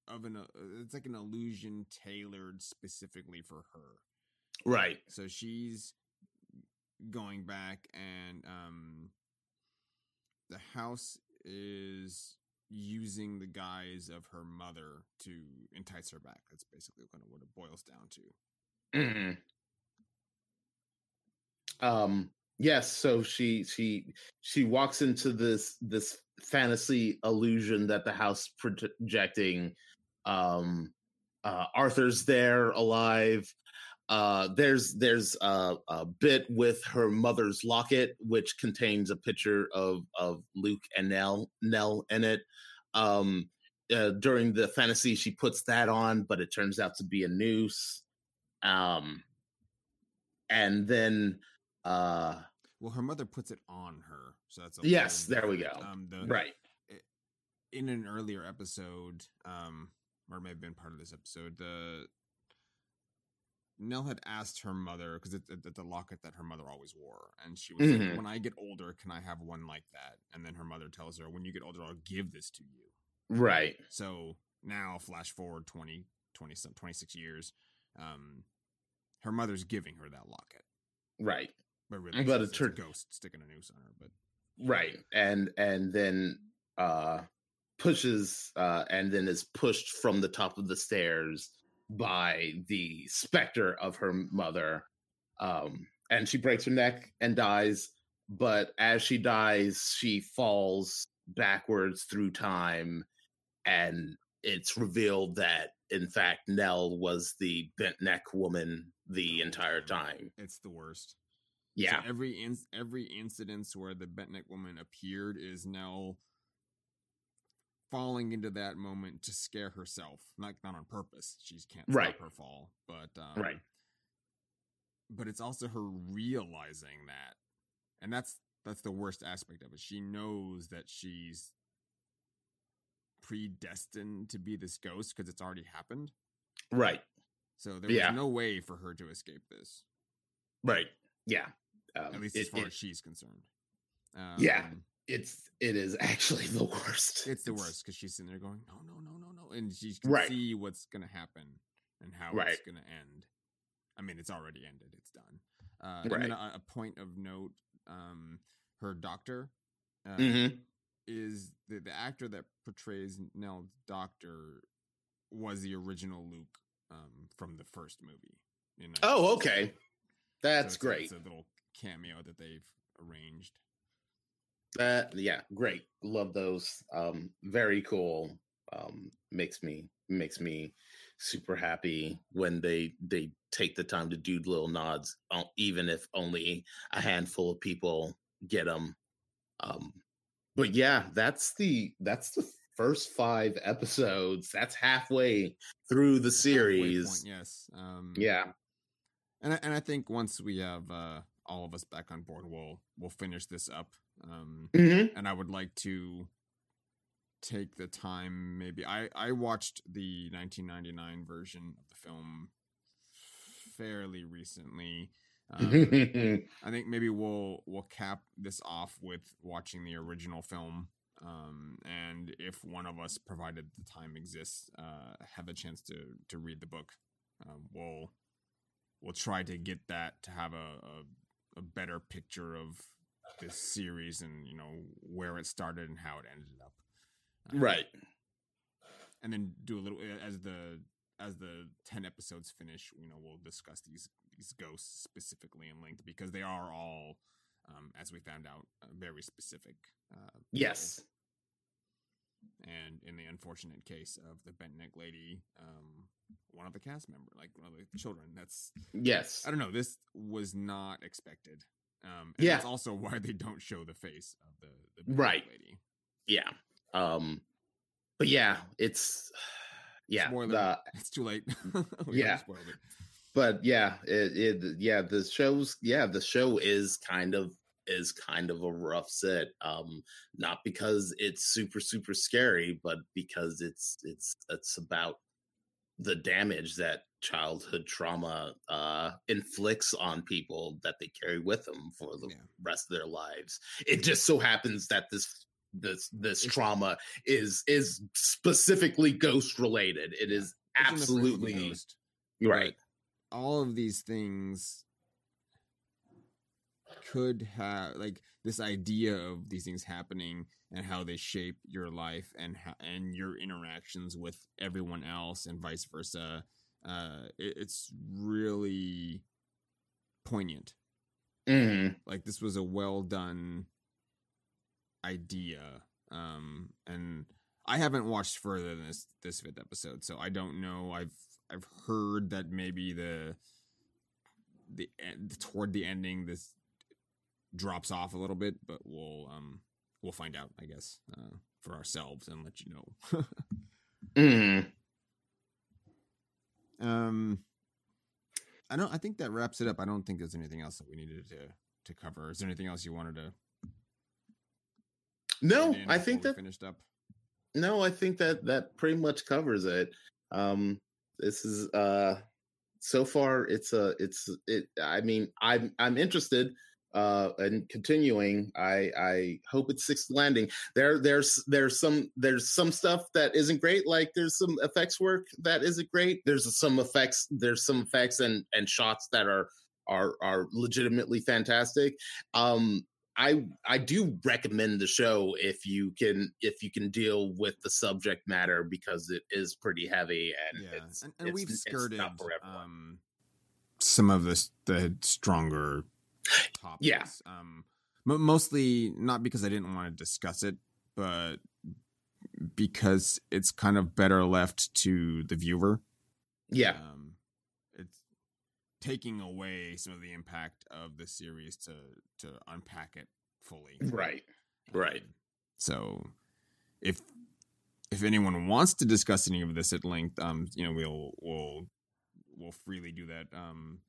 of an uh, it's like an illusion tailored specifically for her. Right. So she's going back and um the house is using the guise of her mother to entice her back. That's basically kind of what it boils down to. Mhm. Um yes, so she she she walks into this this fantasy illusion that the house projecting um uh Arthur's there alive. Uh there's there's a, a bit with her mother's locket which contains a picture of of Luke and Nell Nell in it. Um uh, during the fantasy she puts that on but it turns out to be a noose. Um and then uh Well, her mother puts it on her, so that's a yes there we go. Um, the, right in an earlier episode, um, or may have been part of this episode, the Nell had asked her mother because it's it, the locket that her mother always wore, and she was Mhm. like, "When I get older, can I have one like that?" And then her mother tells her, "When you get older, I'll give this to you." right So now, flash forward 20, 20 some 26 years, um, her mother's giving her that locket, right but really, But it's, it it's a ghost sticking a noose on her. But right and and then uh pushes uh and then is pushed from the top of the stairs by the specter of her mother um and she breaks her neck and dies but as she dies she falls backwards through time and it's revealed that in fact Nell was the bent neck woman the entire time it's the worst. yeah So every in- every incidence where the bent neck woman appeared is now falling into that moment to scare herself, not not on purpose. She can't stop Right. her fall, but um, Right. But it's also her realizing that, and that's that's the worst aspect of it. She knows that she's predestined to be this ghost because it's already happened. right So there was Yeah. no way for her to escape this, right yeah um, at least it- as far it- as she's concerned. Um, Yeah. it's it is [laughs] actually the worst. it's the worst because she's sitting there going, "No, no, no, no, no," and she can Right. see what's gonna happen and how Right. it's gonna end. I mean, it's already ended; it's done. Uh, And then a, a point of note: um, her doctor uh, Mhm. Is the the actor that portrays Nell's doctor was the original Luke um, from the first movie. in Oh, 1967. okay, So that's it's great. It's a little cameo that they've arranged. That yeah, great. Love those. Um, very cool. Um, makes me makes me super happy when they they take the time to do little nods, uh, even if only a handful of people get them. Um, but yeah, that's the that's the first five episodes. That's halfway through the series. point, yes. Um, Yeah, and I, and I think once we have uh, all of us back on board, we'll we'll finish this up. Um, Mhm. and I would like to take the time. Maybe I I watched the 1999 version of the film fairly recently. Um, [laughs] I think maybe we'll we'll cap this off with watching the original film. Um, and if one of us, provided the time exists, uh, have a chance to to read the book, um, we'll we'll try to get that to have a, a a better picture of this series and you know where it started and how it ended up. Um, right. and then do a little as the as the 10 episodes finish you know we'll discuss these these ghosts specifically in length because they are all um, as we found out uh, very specific uh. Yes. and in the unfortunate case of the bent neck lady um, one of the cast member like one of the children that's Yes. i don't know this was not expected um and Yeah. that's also why they don't show the face of the, the Right. lady Yeah. Um but yeah, it's [sighs] yeah, the, [laughs] it's too late [laughs] Yeah. spoiled it. But yeah, it, it yeah, the show's yeah, the show is kind of is kind of a rough set. Um not because it's super super scary, but because it's it's it's about the damage that childhood trauma uh inflicts on people that they carry with them for the Yeah. rest of their lives. It just so happens that this this this trauma is is specifically ghost related. It is absolutely right. All of these things could have like this idea of these things happening and how they shape your life and how, and your interactions with everyone else and vice versa. Uh, it, it's really poignant. Mm-hmm. Like this was a well done idea. Um, and I haven't watched further than this this fifth episode, so I don't know. I've I've heard that maybe the the toward the ending this drops off a little bit, but we'll um we'll find out, I guess, uh, for ourselves and let you know. [laughs] mm. Um, I don't. I think that wraps it up. I don't think there's anything else that we needed to to cover. Is there anything else you wanted to? No, I think that finished up. No, I think that that pretty much covers it. Um, this is uh, so far it's a it's it. I mean, I'm I'm interested uh and continuing. I i hope it's sixth landing. There there's there's some there's some stuff that isn't great like there's some effects work that isn't great. There's some effects there's some effects and and shots that are are are legitimately fantastic. Um I I do recommend the show if you can if you can deal with the subject matter because it is pretty heavy and yeah. it's, and, and it's, we've skirted um, some of the the stronger topics. Yeah. Um, mostly not because I didn't want to discuss it, but because it's kind of better left to the viewer. Yeah. Um, taking away some of the impact of the series to to unpack it fully. Right. Right. Um, so if if anyone wants to discuss any of this at length, um, you know, we'll we'll we'll freely do that. Um,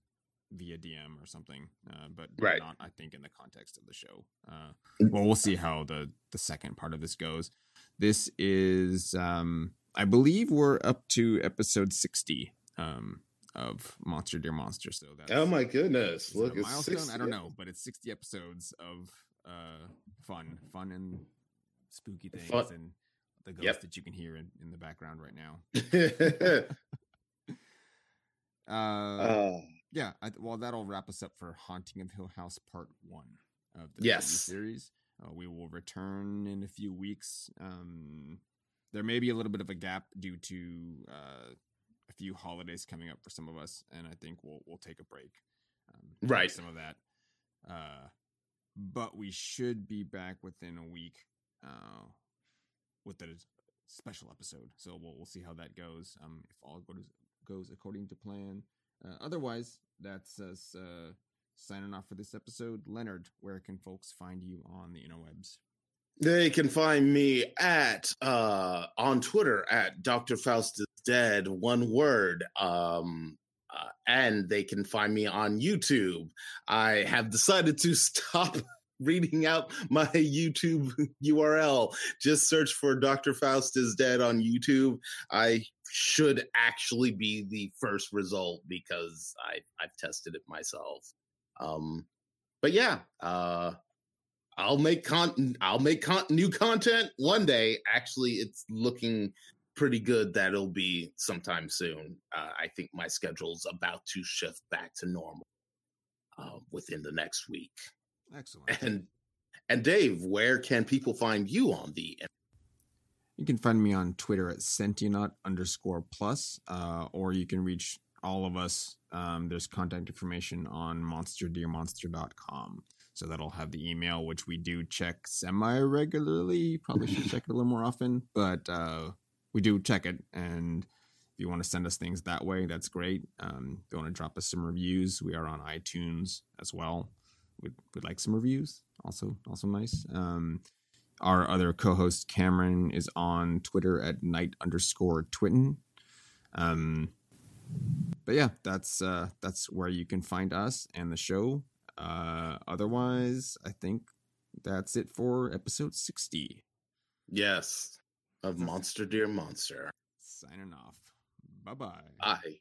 via DM or something, uh, but right. not I think in the context of the show. Uh, well, we'll see how the the second part of this goes. This is, um, I believe, we're up to episode sixty um, of Monster Dear Monster. So that's oh my goodness, look, a milestone. 60, I don't know, but it's sixty episodes of uh, fun, fun and spooky things fun. and the ghost yep. that you can hear in, in the background right now. [laughs] [laughs] uh, uh yeah, I, well, that'll wrap us up for Haunting of Hill House Part One of the yes. series. Uh, we will return in a few weeks. Um, there may be a little bit of a gap due to uh, few holidays coming up for some of us, and I think we'll we'll take a break. Um, right, some of that. Uh, but we should be back within a week uh, with a special episode. So we'll we'll see how that goes. Um, if all goes goes according to plan. Uh, otherwise, that's us uh, signing off for this episode. Leonard, where can folks find you on the interwebs? They can find me at uh, on Twitter at Dr. Faust is dead, one word. Um, uh, and they can find me on YouTube. I have decided to [laughs] stop reading out my YouTube URL. Just search for Dr. Faust is Dead on YouTube. I should actually be the first result because I, I've tested it myself. Um, but yeah, uh, I'll make con I'll make con- new content one day. Actually, it's looking pretty good that it'll be sometime soon. Uh, I think my schedule's about to shift back to normal uh, within the next week. Excellent. And and Dave, where can people find you on the? You can find me on Twitter at Sentionaut underscore plus, uh, or you can reach all of us. Um, there's contact information on monsterdearmonster.com. So that'll have the email, which we do check semi regularly. Probably should check it a little more often, but uh, we do check it. And if you want to send us things that way, that's great. Um, if you want to drop us some reviews, we are on iTunes as well would would like some reviews. Also, also nice. Um, our other co-host Cameron is on Twitter at night underscore twitten. Um, but yeah, that's uh, that's where you can find us and the show. Uh, otherwise, I think that's it for episode sixty. Yes, of Monster Dear Monster. Signing off. Bye-bye. Bye.